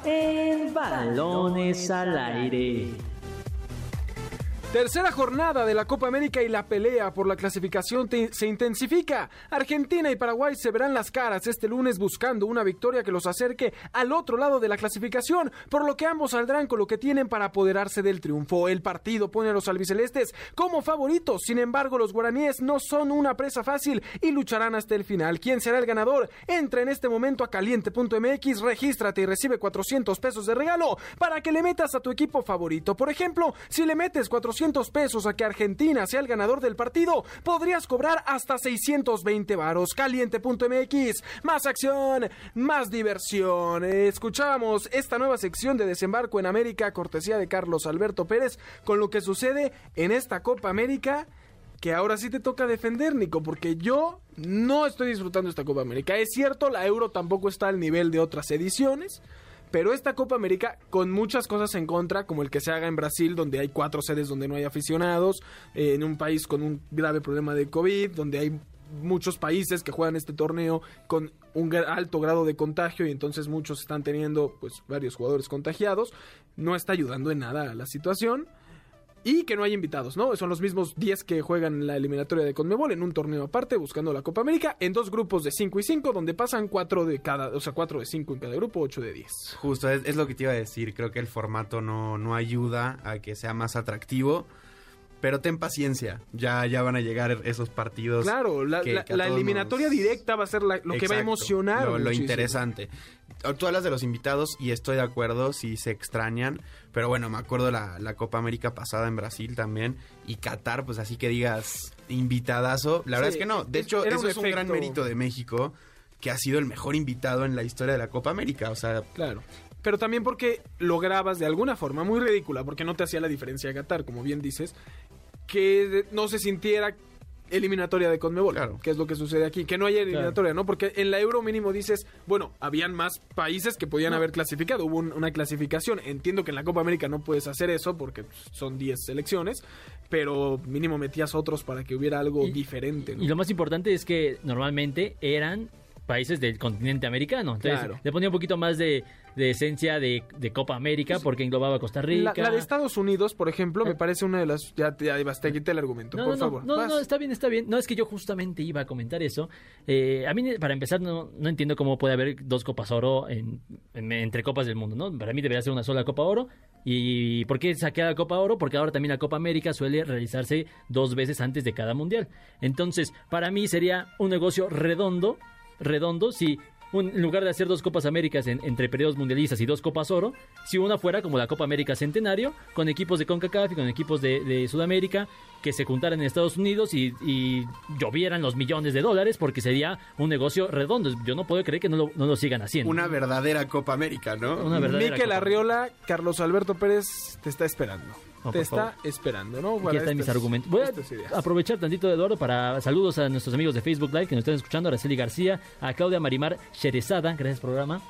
en Balones al Aire. Tercera jornada de la Copa América y la pelea por la clasificación se intensifica. Argentina y Paraguay se verán las caras este lunes buscando una victoria que los acerque al otro lado de la clasificación, por lo que ambos saldrán con lo que tienen para apoderarse del triunfo. El partido pone a los albicelestes como favoritos, sin embargo los guaraníes no son una presa fácil y lucharán hasta el final. ¿Quién será el ganador? Entra en este momento a caliente.mx, regístrate y recibe 400 pesos de regalo para que le metas a tu equipo favorito. Por ejemplo, si le metes 400 200 pesos a que Argentina sea el ganador del partido, podrías cobrar hasta 620 varos. Caliente.mx, más acción, más diversión. Escuchamos esta nueva sección de Desembarco en América, cortesía de Carlos Alberto Pérez, con lo que sucede en esta Copa América que ahora sí te toca defender, Nico, porque yo no estoy disfrutando esta Copa América. Es cierto, la Euro tampoco está al nivel de otras ediciones, pero esta Copa América, con muchas cosas en contra, como el que se haga en Brasil, donde hay cuatro sedes donde no hay aficionados, eh, en un país con un grave problema de COVID, donde hay muchos países que juegan este torneo con un alto grado de contagio y entonces muchos están teniendo pues varios jugadores contagiados, no está ayudando en nada a la situación y que no hay invitados, ¿no? Son los mismos 10 que juegan la eliminatoria de Conmebol en un torneo aparte buscando la Copa América en dos grupos de 5 y 5 donde pasan 4 de cada, o sea, 4 de 5 en cada grupo, 8 de 10. Justo, es, es, lo que te iba a decir, creo que el formato no, no ayuda a que sea más atractivo. Pero ten paciencia, ya, ya van a llegar esos partidos. Claro, la, que- la- que eliminatoria nos- directa va a ser la- lo que va a emocionar. Lo, lo interesante. Tú hablas de los invitados y estoy de acuerdo si se extrañan. Pero bueno, me acuerdo la, la Copa América pasada en Brasil también. Y Qatar, pues así que digas invitadazo. La verdad es que no. De hecho, eso un es un gran mérito de México. Que ha sido el mejor invitado en la historia de la Copa América. O sea, Claro. Pero también porque lo grabas de alguna forma muy ridícula, porque no te hacía la diferencia Qatar, como bien dices, que no se sintiera eliminatoria de Conmebol, Claro. que es lo que sucede aquí, que no haya eliminatoria, ¿no? Porque en la Euro mínimo dices, bueno, habían más países que podían haber clasificado, hubo un- una clasificación. Entiendo que en la Copa América no puedes hacer eso porque son 10 selecciones, pero mínimo metías otros para que hubiera algo Y- diferente, ¿no? Y lo más importante es que normalmente eran países del continente americano. Entonces Claro. le ponía un poquito más de, de esencia de, de Copa América porque englobaba Costa Rica. la de Estados Unidos, por ejemplo, me Eh. parece una de las... Ya, ya, basta, quité el argumento, No, por no, favor. no, no, Vas. no, está bien, está bien. No, es que yo justamente iba a comentar eso. Eh, a mí, para empezar, no, no entiendo cómo puede haber dos Copas Oro en, en- entre Copas del Mundo, ¿no? Para mí debería ser una sola Copa Oro. ¿Y por qué saqué la Copa Oro? Porque ahora también la Copa América suele realizarse dos veces antes de cada Mundial. Entonces, para mí sería un negocio redondo, redondo, si... un- en lugar de hacer dos Copas Américas en- entre periodos mundialistas y dos Copas Oro, si una fuera como la Copa América Centenario, con equipos de CONCACAF y con equipos de, de Sudamérica, que se juntaran en Estados Unidos y, y llovieran los millones de dólares, porque sería un negocio redondo. Yo no puedo creer que no lo, no lo sigan haciendo. una verdadera Copa América, ¿no? Una verdadera Miquel Copa. Arriola, Carlos Alberto Pérez te está esperando. Te está favor. esperando, ¿no? Aquí Para están mis argumentos. Voy a aprovechar tantito, Eduardo, para saludos a nuestros amigos de Facebook Live que nos están escuchando, Araceli García, a Claudia Marimar Cherezada, gracias programa.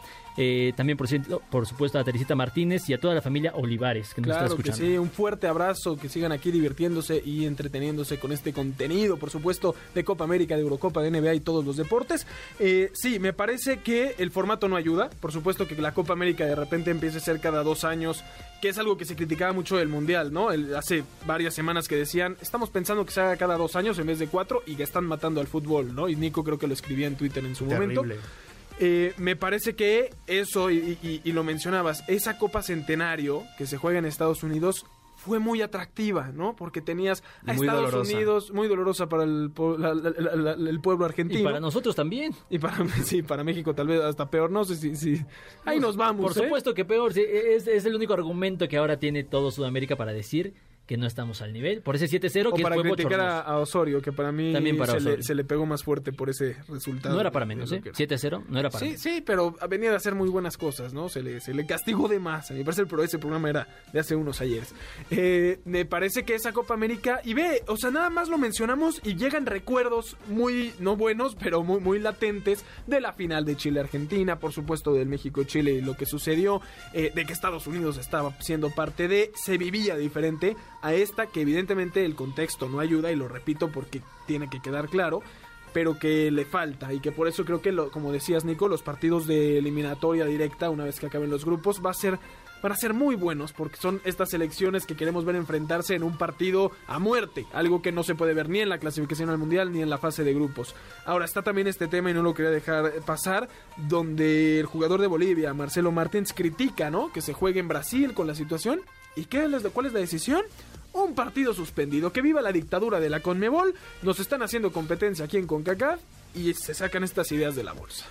Eh, también, por, cierto- por supuesto, a Teresita Martínez y a toda la familia Olivares que nos Claro está que escuchando. sí, un fuerte abrazo, que sigan aquí divirtiéndose y entreteniéndose con este contenido, por supuesto, de Copa América, de Eurocopa, de NBA y todos los deportes. Eh, sí, me parece que el formato no ayuda, por supuesto que la Copa América de repente empiece a ser cada dos años, que es algo que se criticaba mucho del Mundial, ¿no? El- hace varias semanas que decían, estamos pensando que se haga cada dos años en vez de cuatro y que están matando al fútbol, ¿no? Y Nico creo que lo escribía en Twitter en su momento. Eh, me parece que eso, y, y- y lo mencionabas, esa Copa Centenario que se juega en Estados Unidos fue muy atractiva, ¿no? Porque tenías a muy Estados dolorosa. Unidos, muy dolorosa para el, la- la- la- la- el pueblo argentino. Y para nosotros también. Y para, sí, para México tal vez hasta peor, no sé si... si- Ahí nos vamos, Por ¿eh? supuesto que peor. sí, Es, es el único argumento que ahora tiene todo Sudamérica para decir que no estamos al nivel. Por ese 7-0 O que para fue criticar a, Osorio, que para mí También para se, le, Osorio. se le pegó más fuerte por ese resultado. No era para menos, ¿eh? que era. 7-0 no era para Sí, menos. sí, pero venía de hacer muy buenas cosas, ¿no? Se le, se le castigó de más. A mí me parece que ese programa era de hace unos ayeres. Eh, me parece que esa Copa América, y ve, o sea, nada más lo mencionamos y llegan recuerdos muy, no buenos, pero muy, muy latentes de la final de Chile-Argentina, por supuesto del México-Chile y lo que sucedió, eh, de que Estados Unidos estaba siendo parte de, se vivía diferente a esta, que evidentemente el contexto no ayuda, y lo repito porque tiene que quedar claro pero que le falta y que por eso creo que, lo, como decías Nico, los partidos de eliminatoria directa, una vez que acaben los grupos, va a ser, van a ser muy buenos porque son estas selecciones que queremos ver enfrentarse en un partido a muerte, algo que no se puede ver ni en la clasificación al mundial ni en la fase de grupos. Ahora está también este tema y no lo quería dejar pasar, donde el jugador de Bolivia, Marcelo Martins, critica, ¿no? Que se juegue en Brasil con la situación. ¿Y qué es, cuál es la decisión? un partido suspendido. Que viva la dictadura de la Conmebol. Nos están haciendo competencia aquí en CONCACAF y se sacan estas ideas de la bolsa.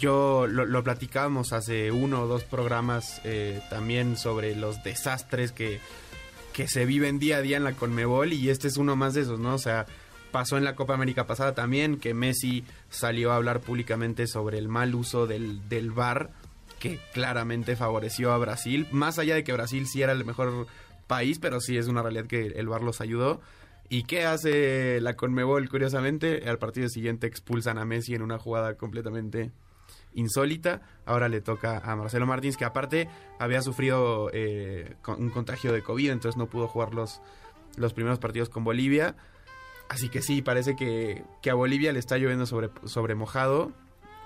Yo lo, platicábamos hace uno o dos programas eh, también sobre los desastres que que se viven día a día en la Conmebol y este es uno más de esos, ¿no? O sea, pasó en la Copa América pasada también que Messi salió a hablar públicamente sobre el mal uso del, del VAR que claramente favoreció a Brasil, más allá de que Brasil sí era el mejor país, pero sí es una realidad que el VAR los ayudó. ¿Y qué hace la Conmebol? Curiosamente, al partido siguiente expulsan a Messi en una jugada completamente insólita. Ahora le toca a Marcelo Martins, que aparte había sufrido eh, un contagio de COVID, entonces no pudo jugar los, los primeros partidos con Bolivia. Así que sí, parece que, que a Bolivia le está lloviendo sobre, sobre mojado.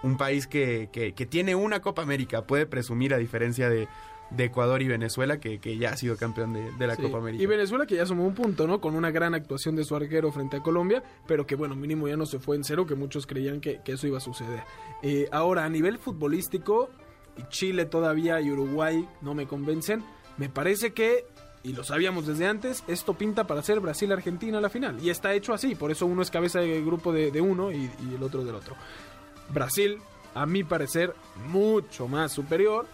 Un país que, que, que tiene una Copa América, puede presumir a diferencia de, de Ecuador y Venezuela, que, que ya ha sido campeón de, de la Sí. Copa América. Y Venezuela que ya sumó un punto, ¿no? Con una gran actuación de su arquero frente a Colombia, pero que bueno, mínimo ya no se fue en cero, que muchos creían que, que eso iba a suceder. Eh, ahora, a nivel futbolístico, y Chile todavía y Uruguay no me convencen, me parece que, y lo sabíamos desde antes, esto pinta para ser Brasil-Argentina la final. Y está hecho así, por eso uno es cabeza de grupo de, de uno y, y el otro del otro. Brasil, a mi parecer, mucho más superior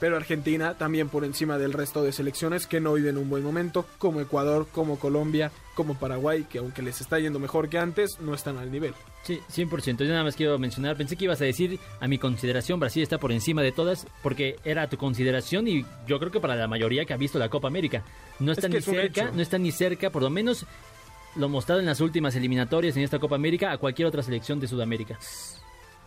pero Argentina también por encima del resto de selecciones que no viven un buen momento, como Ecuador, como Colombia, como Paraguay, que aunque les está yendo mejor que antes, no están al nivel. Sí, 100%. Yo nada más quiero mencionar, pensé que ibas a decir, a mi consideración, Brasil está por encima de todas, porque era tu consideración y yo creo que para la mayoría que ha visto la Copa América. No está ni es cerca, no está ni cerca, por lo menos lo mostrado en las últimas eliminatorias en esta Copa América a cualquier otra selección de Sudamérica.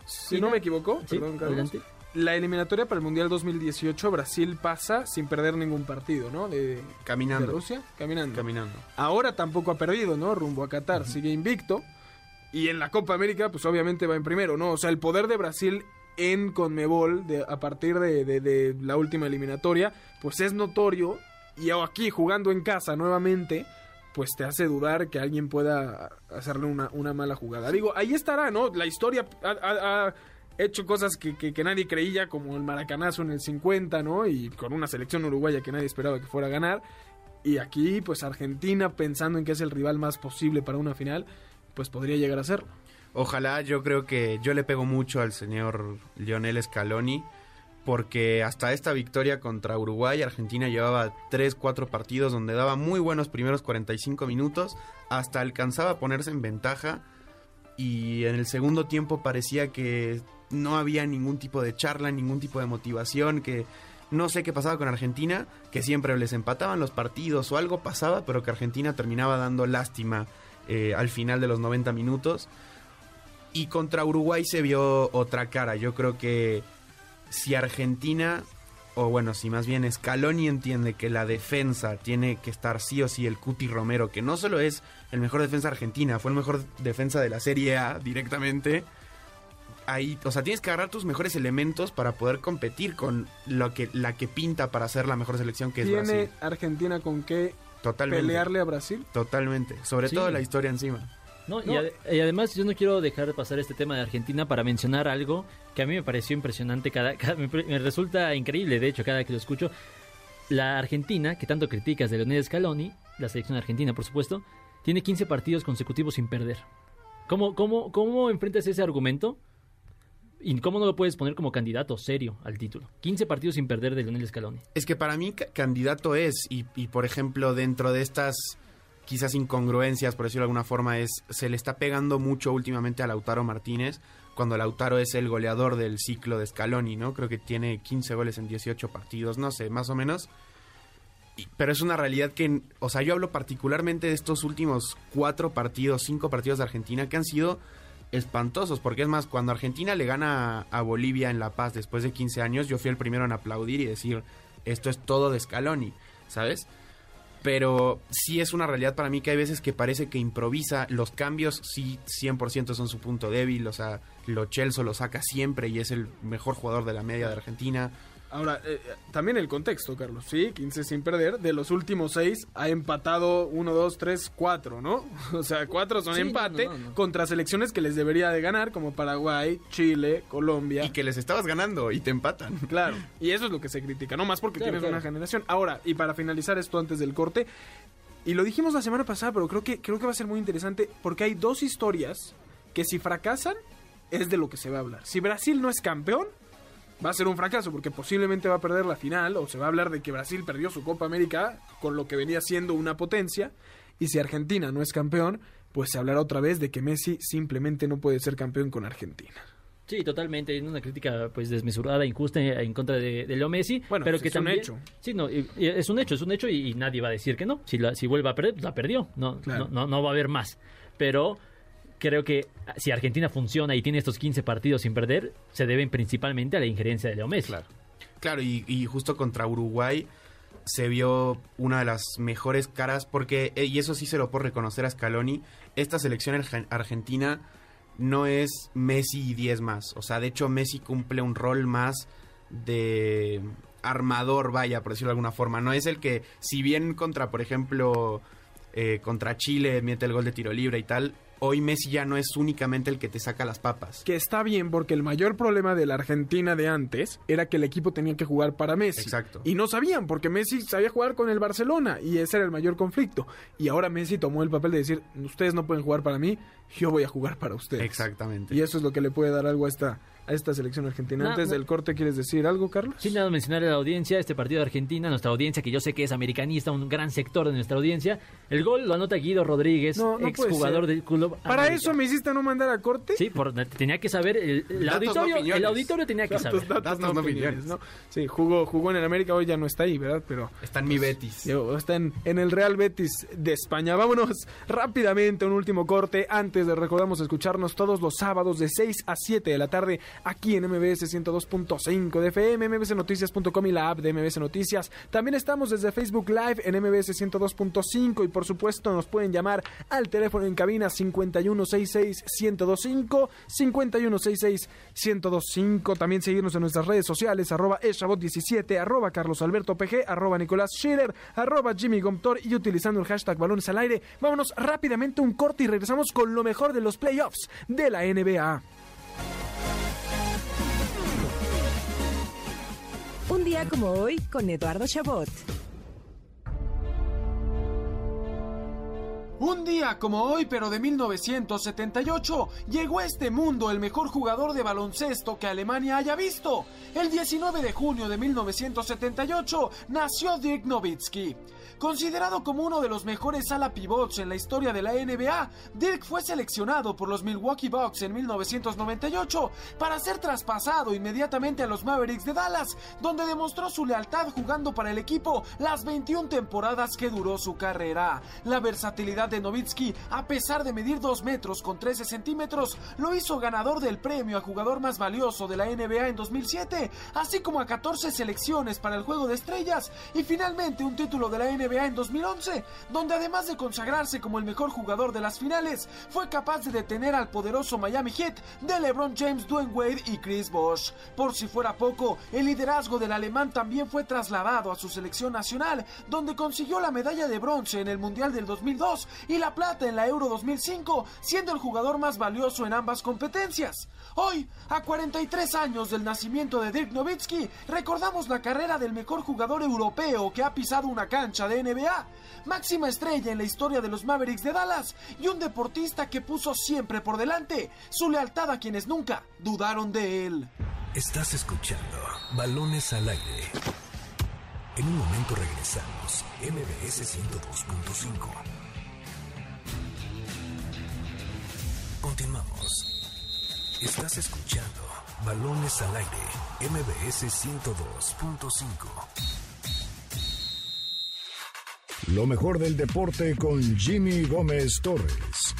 Si no me equivoco, Sí, perdón, Carlos, adelante. La eliminatoria para el Mundial 2018, Brasil pasa sin perder ningún partido, ¿no? De, de Caminando. Rusia, caminando. Caminando. Ahora tampoco ha perdido, ¿no? Rumbo a Qatar, sigue invicto. Y en la Copa América, pues obviamente va en primero, ¿no? O sea, el poder de Brasil en Conmebol, de, a partir de, de- de la última eliminatoria, pues es notorio. Y aquí, jugando en casa nuevamente, pues te hace dudar que alguien pueda hacerle una, una mala jugada. Digo, ahí estará, ¿no? La historia ha, ha- ha hecho cosas que, que- nadie creía, como el maracanazo en el 50, ¿no? Y con una selección uruguaya que nadie esperaba que fuera a ganar. Y aquí, pues Argentina, pensando en que es el rival más posible para una final, pues podría llegar a serlo. Ojalá, yo creo que yo le pego mucho al señor Lionel Scaloni porque hasta esta victoria contra Uruguay, Argentina llevaba 3, 4 partidos donde daba muy buenos primeros 45 minutos, hasta alcanzaba a ponerse en ventaja y en el segundo tiempo parecía que no había ningún tipo de charla, ningún tipo de motivación, que no sé qué pasaba con Argentina, que siempre les empataban los partidos o algo pasaba, pero que Argentina terminaba dando lástima eh, al final de los 90 minutos. Y contra Uruguay se vio otra cara. Yo creo que si Argentina, o bueno, si más bien Scaloni entiende que la defensa tiene que estar sí o sí el Cuti Romero, que no solo es el mejor defensa argentina, fue el mejor defensa de la Serie A directamente. Ahí, o sea, tienes que agarrar tus mejores elementos para poder competir con lo que la que pinta para ser la mejor selección que es ¿Tiene Brasil. Argentina con qué Totalmente. pelearle a Brasil? Totalmente. Sobre Sí. todo la historia encima. No, y, ade- y además yo no quiero dejar de pasar este tema de Argentina para mencionar algo que a mí me pareció impresionante, cada, cada- me, me resulta increíble, de hecho, cada que lo escucho. La Argentina, que tanto criticas de Leonel Scaloni, la selección argentina, por supuesto, tiene 15 partidos consecutivos sin perder. ¿Cómo, cómo, cómo enfrentas ese argumento? ¿Y cómo no lo puedes poner como candidato serio al título? 15 partidos sin perder de Leonel Scaloni. Es que para mí ca- candidato es, y, y, por ejemplo, dentro de estas quizás incongruencias, por decirlo de alguna forma, es se le está pegando mucho últimamente a Lautaro Martínez, cuando Lautaro es el goleador del ciclo de Scaloni, ¿no? Creo que tiene 15 goles en 18 partidos, no sé, más o menos. Pero es una realidad que, o sea, yo hablo particularmente de estos últimos cuatro partidos, cinco partidos de Argentina que han sido espantosos, porque es más, cuando Argentina le gana a Bolivia en La Paz después de 15 años, yo fui el primero en aplaudir y decir, esto es todo de Scaloni, ¿sabes? Pero sí es una realidad para mí que hay veces que parece que improvisa, los cambios sí 100% son su punto débil, o sea, Lo Celso lo saca siempre y es el mejor jugador de la media de Argentina. Ahora, eh, también el contexto, Carlos, sí, 15 sin perder. De los últimos 6 ha empatado 1, 2, 3, 4, ¿no? O sea, 4 son Sí, empate no, no, no. contra selecciones que les debería de ganar, como Paraguay, Chile, Colombia. Y que les estabas ganando y te empatan. Claro, y eso es lo que se critica, no más porque Claro, tienes claro. una generación. Ahora, y para finalizar esto antes del corte, y lo dijimos la semana pasada, pero creo que, creo que va a ser muy interesante porque hay dos historias que si fracasan es de lo que se va a hablar. Si Brasil no es campeón, va a ser un fracaso porque posiblemente va a perder la final o se va a hablar de que Brasil perdió su Copa América con lo que venía siendo una potencia y si Argentina no es campeón, pues se hablará otra vez de que Messi simplemente no puede ser campeón con Argentina. Sí, totalmente. Es una crítica pues desmesurada, injusta en contra de, de Leo Messi. Bueno, pero que es un también, hecho. Sí, no, es un hecho, es un hecho y, y nadie va a decir que no. Si, la, si vuelve a perder, pues la perdió. No, Claro. no, no, no va a haber más. Pero creo que si Argentina funciona y tiene estos 15 partidos sin perder, se deben principalmente a la injerencia de Leo Messi. Claro. Claro, y, justo contra Uruguay se vio una de las mejores caras porque, eh, y eso sí se lo puedo reconocer a Scaloni, esta selección argen- argentina no es Messi y 10 más. O sea, de hecho Messi cumple un rol más de armador, vaya, por decirlo de alguna forma. No es el que, si bien contra, por ejemplo, eh, contra Chile mete el gol de tiro libre y tal, hoy Messi ya no es únicamente el que te saca las papas. Que está bien porque el mayor problema de la Argentina de antes era que el equipo tenía que jugar para Messi. Exacto. Y no sabían porque Messi sabía jugar con el Barcelona y ese era el mayor conflicto. Y ahora Messi tomó el papel de decir, ustedes no pueden jugar para mí, yo voy a jugar para ustedes. Exactamente. Y eso es lo que le puede dar algo a esta, a esta selección argentina. No, Antes no. del corte, ¿quieres decir algo, Carlos? Sin nada mencionar a la audiencia, este partido de Argentina, nuestra audiencia, que yo sé que es americanista, un gran sector de nuestra audiencia. El gol lo anota Guido Rodríguez, No, exjugador del club. Para América. eso me hiciste no mandar a corte. Sí, por- tenía que saber, el, el Datos, no auditorio, el auditorio tenía que Datos, saber. datos, Datos, opiniones, opiniones. ¿no? Sí, jugó, jugó en el América, hoy ya no está ahí, ¿verdad? Pero Está en mi Betis. Digo, está en, en el Real Betis de España. Vámonos rápidamente a un último corte. Antes de recordamos escucharnos todos los sábados de 6 a 7 de la tarde aquí en MBS 102.5 de FM, mbsnoticias.com y la app de MBS Noticias. También estamos desde Facebook Live en MBS 102.5 y por supuesto nos pueden llamar al teléfono en cabina 5166-1025, 5166-1025. También seguirnos en nuestras redes sociales, arroba eshabot17, arroba Carlos Alberto PG, arroba Nicolás Schiller, arroba Jimmy Gomtor y utilizando el hashtag balones al aire. Vámonos rápidamente un corte y regresamos con lo mejor de los playoffs de la NBA. Un día como hoy con Eduardo Chabot. Un día como hoy, pero de 1978, llegó a este mundo el mejor jugador de baloncesto que Alemania haya visto. El 19 de junio de 1978 nació Dirk Nowitzki. Considerado como uno de los mejores ala pivots en la historia de la NBA, Dirk fue seleccionado por los Milwaukee Bucks en 1998 para ser traspasado inmediatamente a los Mavericks de Dallas, donde demostró su lealtad jugando para el equipo las 21 temporadas que duró su carrera. La versatilidad de Nowitzki, a pesar de medir 2 metros con 13 centímetros, lo hizo ganador del premio a jugador más valioso de la NBA en 2007, así como a 14 selecciones para el Juego de Estrellas y finalmente un título de la NBA en 2011, donde además de consagrarse como el mejor jugador de las finales, fue capaz de detener al poderoso Miami Heat de LeBron James, Dwayne Wade y Chris Bosh. Por si fuera poco, el liderazgo del alemán también fue trasladado a su selección nacional, donde consiguió la medalla de bronce en el Mundial del 2002 y la plata en la Euro 2005, siendo el jugador más valioso en ambas competencias. Hoy, a 43 años del nacimiento de Dirk Nowitzki, recordamos la carrera del mejor jugador europeo que ha pisado una cancha de NBA, máxima estrella en la historia de los Mavericks de Dallas y un deportista que puso siempre por delante su lealtad a quienes nunca dudaron de él. Estás escuchando Balones al aire. En un momento regresamos. MBS 102.5. Continuamos. Estás escuchando Balones al aire. MBS 102.5. Lo mejor del deporte con Jimmy Gómez Torres.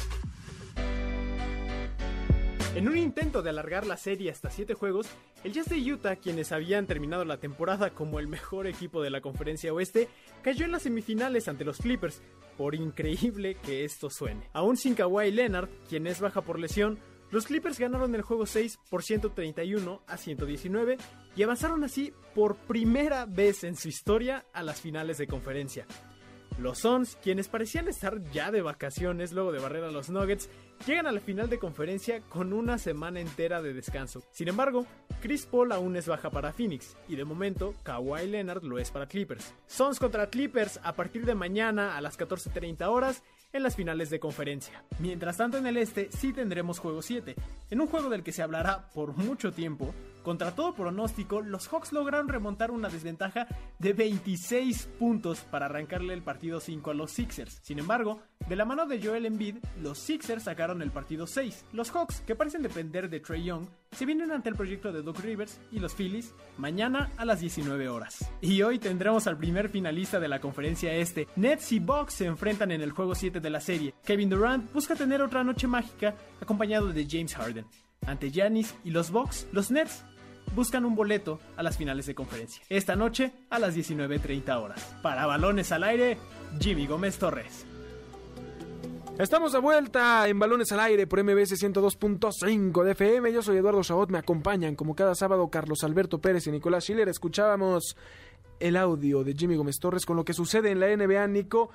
En un intento de alargar la serie hasta 7 juegos, el Jazz de Utah, quienes habían terminado la temporada como el mejor equipo de la conferencia oeste, cayó en las semifinales ante los Clippers, por increíble que esto suene. Aún sin Kawhi Leonard, quien es baja por lesión, los Clippers ganaron el juego 6 por 131 a 119 y avanzaron así por primera vez en su historia a las finales de conferencia. Los Suns, quienes parecían estar ya de vacaciones luego de barrer a los Nuggets, llegan a la final de conferencia con una semana entera de descanso. Sin embargo, Chris Paul aún es baja para Phoenix y de momento Kawhi Leonard lo es para Clippers. Suns contra Clippers a partir de mañana a las 14:30 horas en las finales de conferencia. Mientras tanto en el este sí tendremos juego 7, en un juego del que se hablará por mucho tiempo, Contra todo pronóstico, los Hawks lograron remontar una desventaja de 26 puntos para arrancarle el partido 5 a los Sixers. Sin embargo, de la mano de Joel Embiid, los Sixers sacaron el partido 6. Los Hawks, que parecen depender de Trey Young, se vienen ante el proyecto de Doc Rivers y los Phillies mañana a las 19 horas. Y hoy tendremos al primer finalista de la conferencia este. Nets y Bucks se enfrentan en el juego 7 de la serie. Kevin Durant busca tener otra noche mágica acompañado de James Harden. Ante Giannis y los Bucks, los Nets buscan un boleto a las finales de conferencia. Esta noche a las 19.30 horas. Para balones al aire, Jimmy Gómez Torres. Estamos de vuelta en Balones al Aire por MBS 102.5 de FM. Yo soy Eduardo Chabot, me acompañan como cada sábado Carlos Alberto Pérez y Nicolás Schiller. Escuchábamos el audio de Jimmy Gómez Torres con lo que sucede en la NBA, Nico.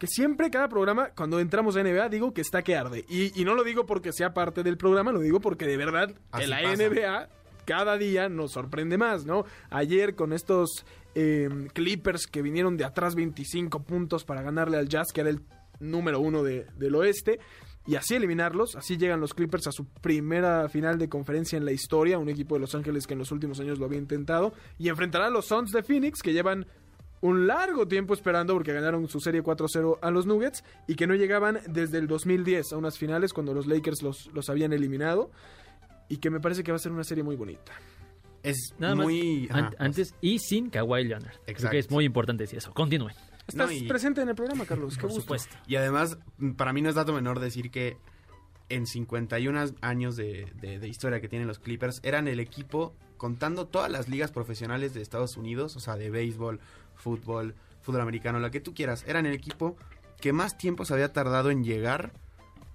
Que siempre, cada programa, cuando entramos a NBA, digo que está que arde. Y, y no lo digo porque sea parte del programa, lo digo porque de verdad Así en la pasa. NBA cada día nos sorprende más, ¿no? Ayer con estos eh, Clippers que vinieron de atrás 25 puntos para ganarle al Jazz, que era el número uno de- del oeste, y así eliminarlos, así llegan los Clippers a su primera final de conferencia en la historia, un equipo de Los Ángeles que en los últimos años lo había intentado, y enfrentará a los Suns de Phoenix que llevan un largo tiempo esperando porque ganaron su serie 4-0 a los Nuggets y que no llegaban desde el 2010 a unas finales cuando los Lakers los, los habían eliminado y que me parece que va a ser una serie muy bonita. Es Nada más, muy... an- ajá, antes y sin Kawhi Leonard. Creo Exacto. que es muy importante decir eso. Continúen. Estás No, y- presente en el programa, Carlos. Qué Por gusto. supuesto. Y además, para mí no es dato menor decir que en 51 años de, de- de historia que tienen los Clippers, eran el equipo, contando todas las ligas profesionales de Estados Unidos, o sea, de béisbol, fútbol, fútbol americano, la que tú quieras, eran el equipo que más tiempo se había tardado en llegar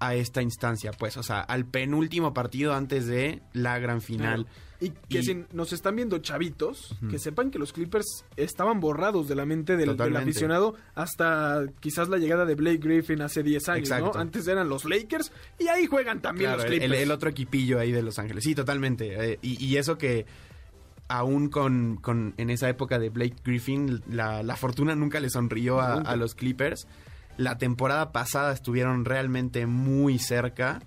a esta instancia, pues, o sea, al penúltimo partido antes de la gran final. Y que Y- si nos están viendo chavitos, que sepan que los Clippers estaban borrados de la mente del, aficionado hasta quizás la llegada de Blake Griffin hace 10 años, ¿no? Antes eran los Lakers y ahí juegan también Claro, los Clippers. el otro equipillo ahí de Los Ángeles. Sí, totalmente. Eh, y, y eso que aún con, con- en esa época de Blake Griffin, la, la fortuna nunca le sonrió a los Clippers. La temporada pasada estuvieron realmente muy cerca.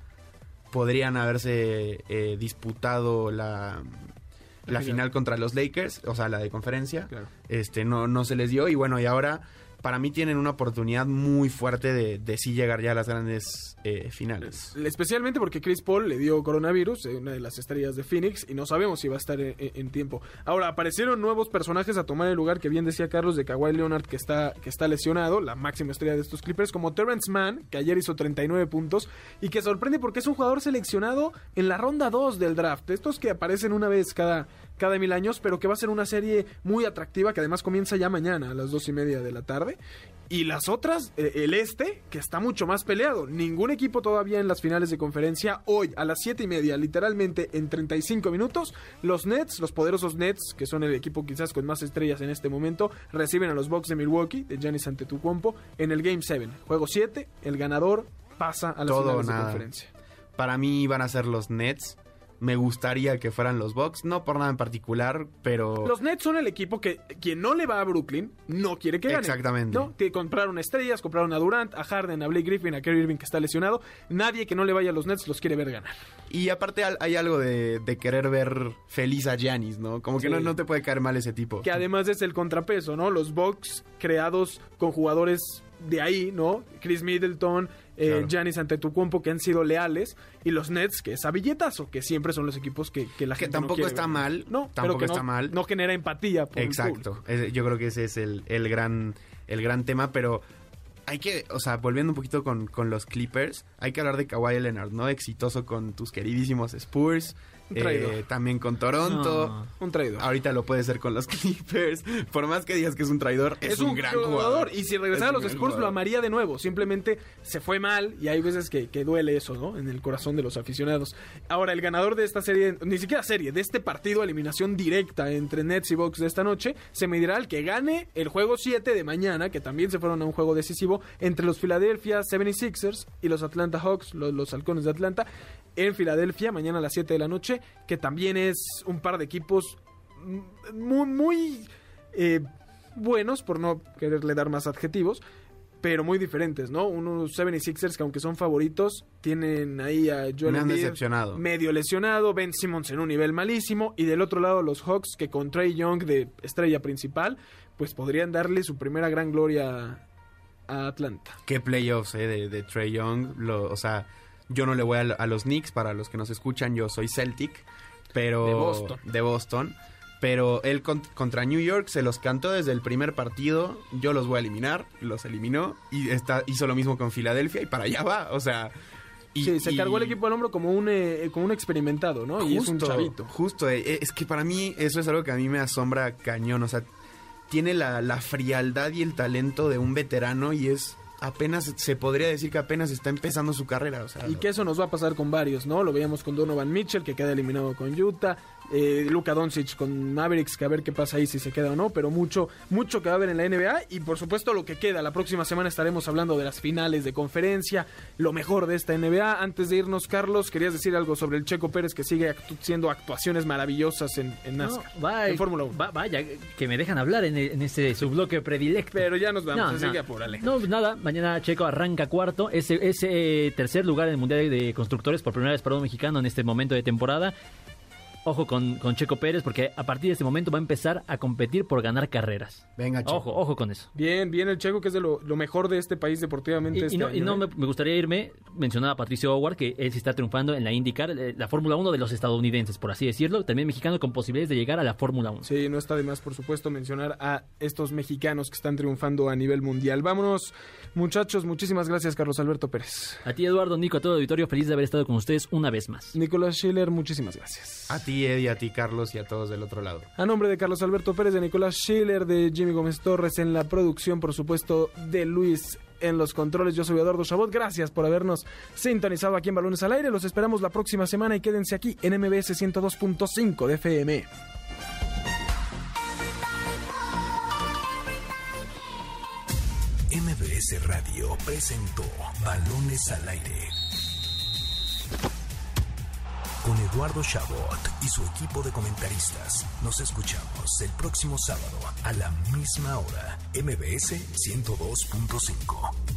Podrían haberse eh, disputado la, la final. contra los Lakers, o sea, la de conferencia. Claro. Este, no, no se les dio. Y bueno, y ahora para mí tienen una oportunidad muy fuerte de, sí llegar ya a las grandes eh, finales. Especialmente porque Chris Paul le dio coronavirus, eh, una de las estrellas de Phoenix, y no sabemos si va a estar en tiempo. Ahora, aparecieron nuevos personajes a tomar el lugar que bien decía Carlos de Kawhi Leonard, que está, que está lesionado, la máxima estrella de estos Clippers, como Terrence Mann, que ayer hizo 39 puntos, y que sorprende porque es un jugador seleccionado en la ronda 2 del draft. Estos que aparecen una vez cada, cada mil años, pero que va a ser una serie muy atractiva, que además comienza ya mañana a las dos y media de la tarde. Y las otras, eh, el este, que está mucho más peleado. Ningún equipo todavía en las finales de conferencia. Hoy, a las 7 y media, literalmente en 35 minutos, los Nets, los poderosos Nets, que son el equipo quizás con más estrellas en este momento, reciben a los Bucks de Milwaukee, de Giannis Antetokounmpo, en el Game 7. Juego 7, el ganador pasa a las Todo finales de conferencia. Para mí van a ser los Nets. Me gustaría que fueran los Bucks, no por nada en particular, pero Los Nets son el equipo que quien no le va a Brooklyn no quiere que gane. Exactamente. ¿no? Que compraron estrellas, compraron a Durant, a Harden, a Blake Griffin, a Kerry Irving que está lesionado. Nadie que no le vaya a los Nets los quiere ver ganar. y aparte hay algo de, de querer ver feliz a Giannis, ¿no? Como que Sí. no, no te puede caer mal ese tipo. Que además es el contrapeso, ¿no? Los Bucks creados con jugadores de ahí, ¿no? Chris Middleton, eh. Giannis Antetokounmpo que han sido leales y los Nets que es a billetazo, que siempre son los equipos que, que la Que gente no tampoco quiere está ver. mal, No, pero tampoco que está no, mal. No genera empatía por Exacto. yo creo que ese es el, el gran el gran tema, pero hay que, o sea, volviendo un poquito con, con los Clippers, hay que hablar de Kawhi Leonard, ¿no? Exitoso con tus queridísimos Spurs, Un traidor. eh, también con Toronto. No. Un traidor. Ahorita lo puede ser con los Clippers. Por más que digas que es un traidor, es, un, gran jugador. Y si regresara a Es los Spurs lo amaría de nuevo. Simplemente se fue mal y hay veces que, que duele eso, ¿no? En el corazón de los aficionados. Ahora, el ganador de esta serie, ni siquiera serie, de este partido, eliminación directa entre Nets y Bucks de esta noche, se medirá al que gane el juego 7 de mañana, que también se fueron a un juego decisivo, entre los Philadelphia 76ers y los Atlanta Hawks, los, los halcones de Atlanta, en Filadelfia, mañana a las 7 de la noche, que también es un par de equipos muy, muy eh, buenos, por no quererle dar más adjetivos, pero muy diferentes, ¿no? Unos 76ers que aunque son favoritos, tienen ahí a Joel Me han Embiid decepcionado. medio lesionado, Ben Simmons en un nivel malísimo, y del otro lado los Hawks que con Trey Young de estrella principal, pues podrían darle su primera gran gloria a Atlanta. Qué playoffs eh, de, de Trey Young. Lo- o sea, yo no le voy a, a los Knicks, para los que nos escuchan, yo soy Celtic, pero... De Boston. De Boston. Pero él con- contra New York se los cantó desde el primer partido. Yo los voy a eliminar. Los eliminó. Y está, hizo lo mismo con Filadelfia y para allá va. O sea... Y, sí, se y- cargó el equipo al hombro como un, eh, como un experimentado, ¿no? y es un chavito. Justo, eh, es que para mí eso es algo que a mí me asombra cañón. O sea, tiene la, la frialdad y el talento de un veterano y es apenas, se podría decir que apenas está empezando su carrera. O sea, Y que eso nos va a pasar con varios, ¿no? Lo veíamos con Donovan Mitchell, que queda eliminado con Utah. Eh, Luka Doncic con Mavericks, que a ver qué pasa ahí si se queda o no. Pero mucho, mucho que va a haber en la NBA. Y por supuesto lo que queda. La próxima semana estaremos hablando de las finales de conferencia. Lo mejor de esta NBA. Antes de irnos, Carlos, querías decir algo sobre el Checo Pérez, que sigue actu- haciendo actuaciones maravillosas en, en No, NASCAR. va- en Fórmula 1. va- vaya, que me dejan hablar en, en ese subloque predilecto. Pero ya nos vamos, No, así no. que apúrale. No, nada, mañana Checo arranca cuarto. Ese, ese tercer lugar en el Mundial de Constructores por primera vez para un mexicano en este momento de temporada. Ojo con, con Checo Pérez porque a partir de este momento va a empezar a competir por ganar carreras. Venga, Checo. Ojo, ojo con eso. Bien, bien el Checo, que es de lo, lo mejor de este país deportivamente. Y, y este no, y año, no ¿eh? me, me gustaría irme, mencionaba a Patricio Howard, que él sí está triunfando en la IndyCar, eh, la Fórmula 1 de los estadounidenses, por así decirlo, también mexicano con posibilidades de llegar a la Fórmula 1. Sí, no está de más, por supuesto, mencionar a estos mexicanos que están triunfando a nivel mundial. Vámonos, muchachos. Muchísimas gracias, Carlos Alberto Pérez. A ti, Eduardo, Nico, a todo el auditorio, feliz de haber estado con ustedes una vez más. Nicolás Schiller, muchísimas gracias. A ti, Eddie, a ti, Carlos, y a todos del otro lado. A nombre de Carlos Alberto Pérez, de Nicolás Schiller, de Jimmy Gómez Torres en la producción, por supuesto, de Luis en los controles. Yo soy Eduardo Chabot. Gracias por habernos sintonizado aquí en Balones al Aire. Los esperamos la próxima semana y quédense aquí en MBS 102.5 de FM. MBS Radio presentó Balones al Aire. Con Eduardo Chabot y su equipo de comentaristas. Nos escuchamos el próximo sábado a la misma hora. MBS 102.5.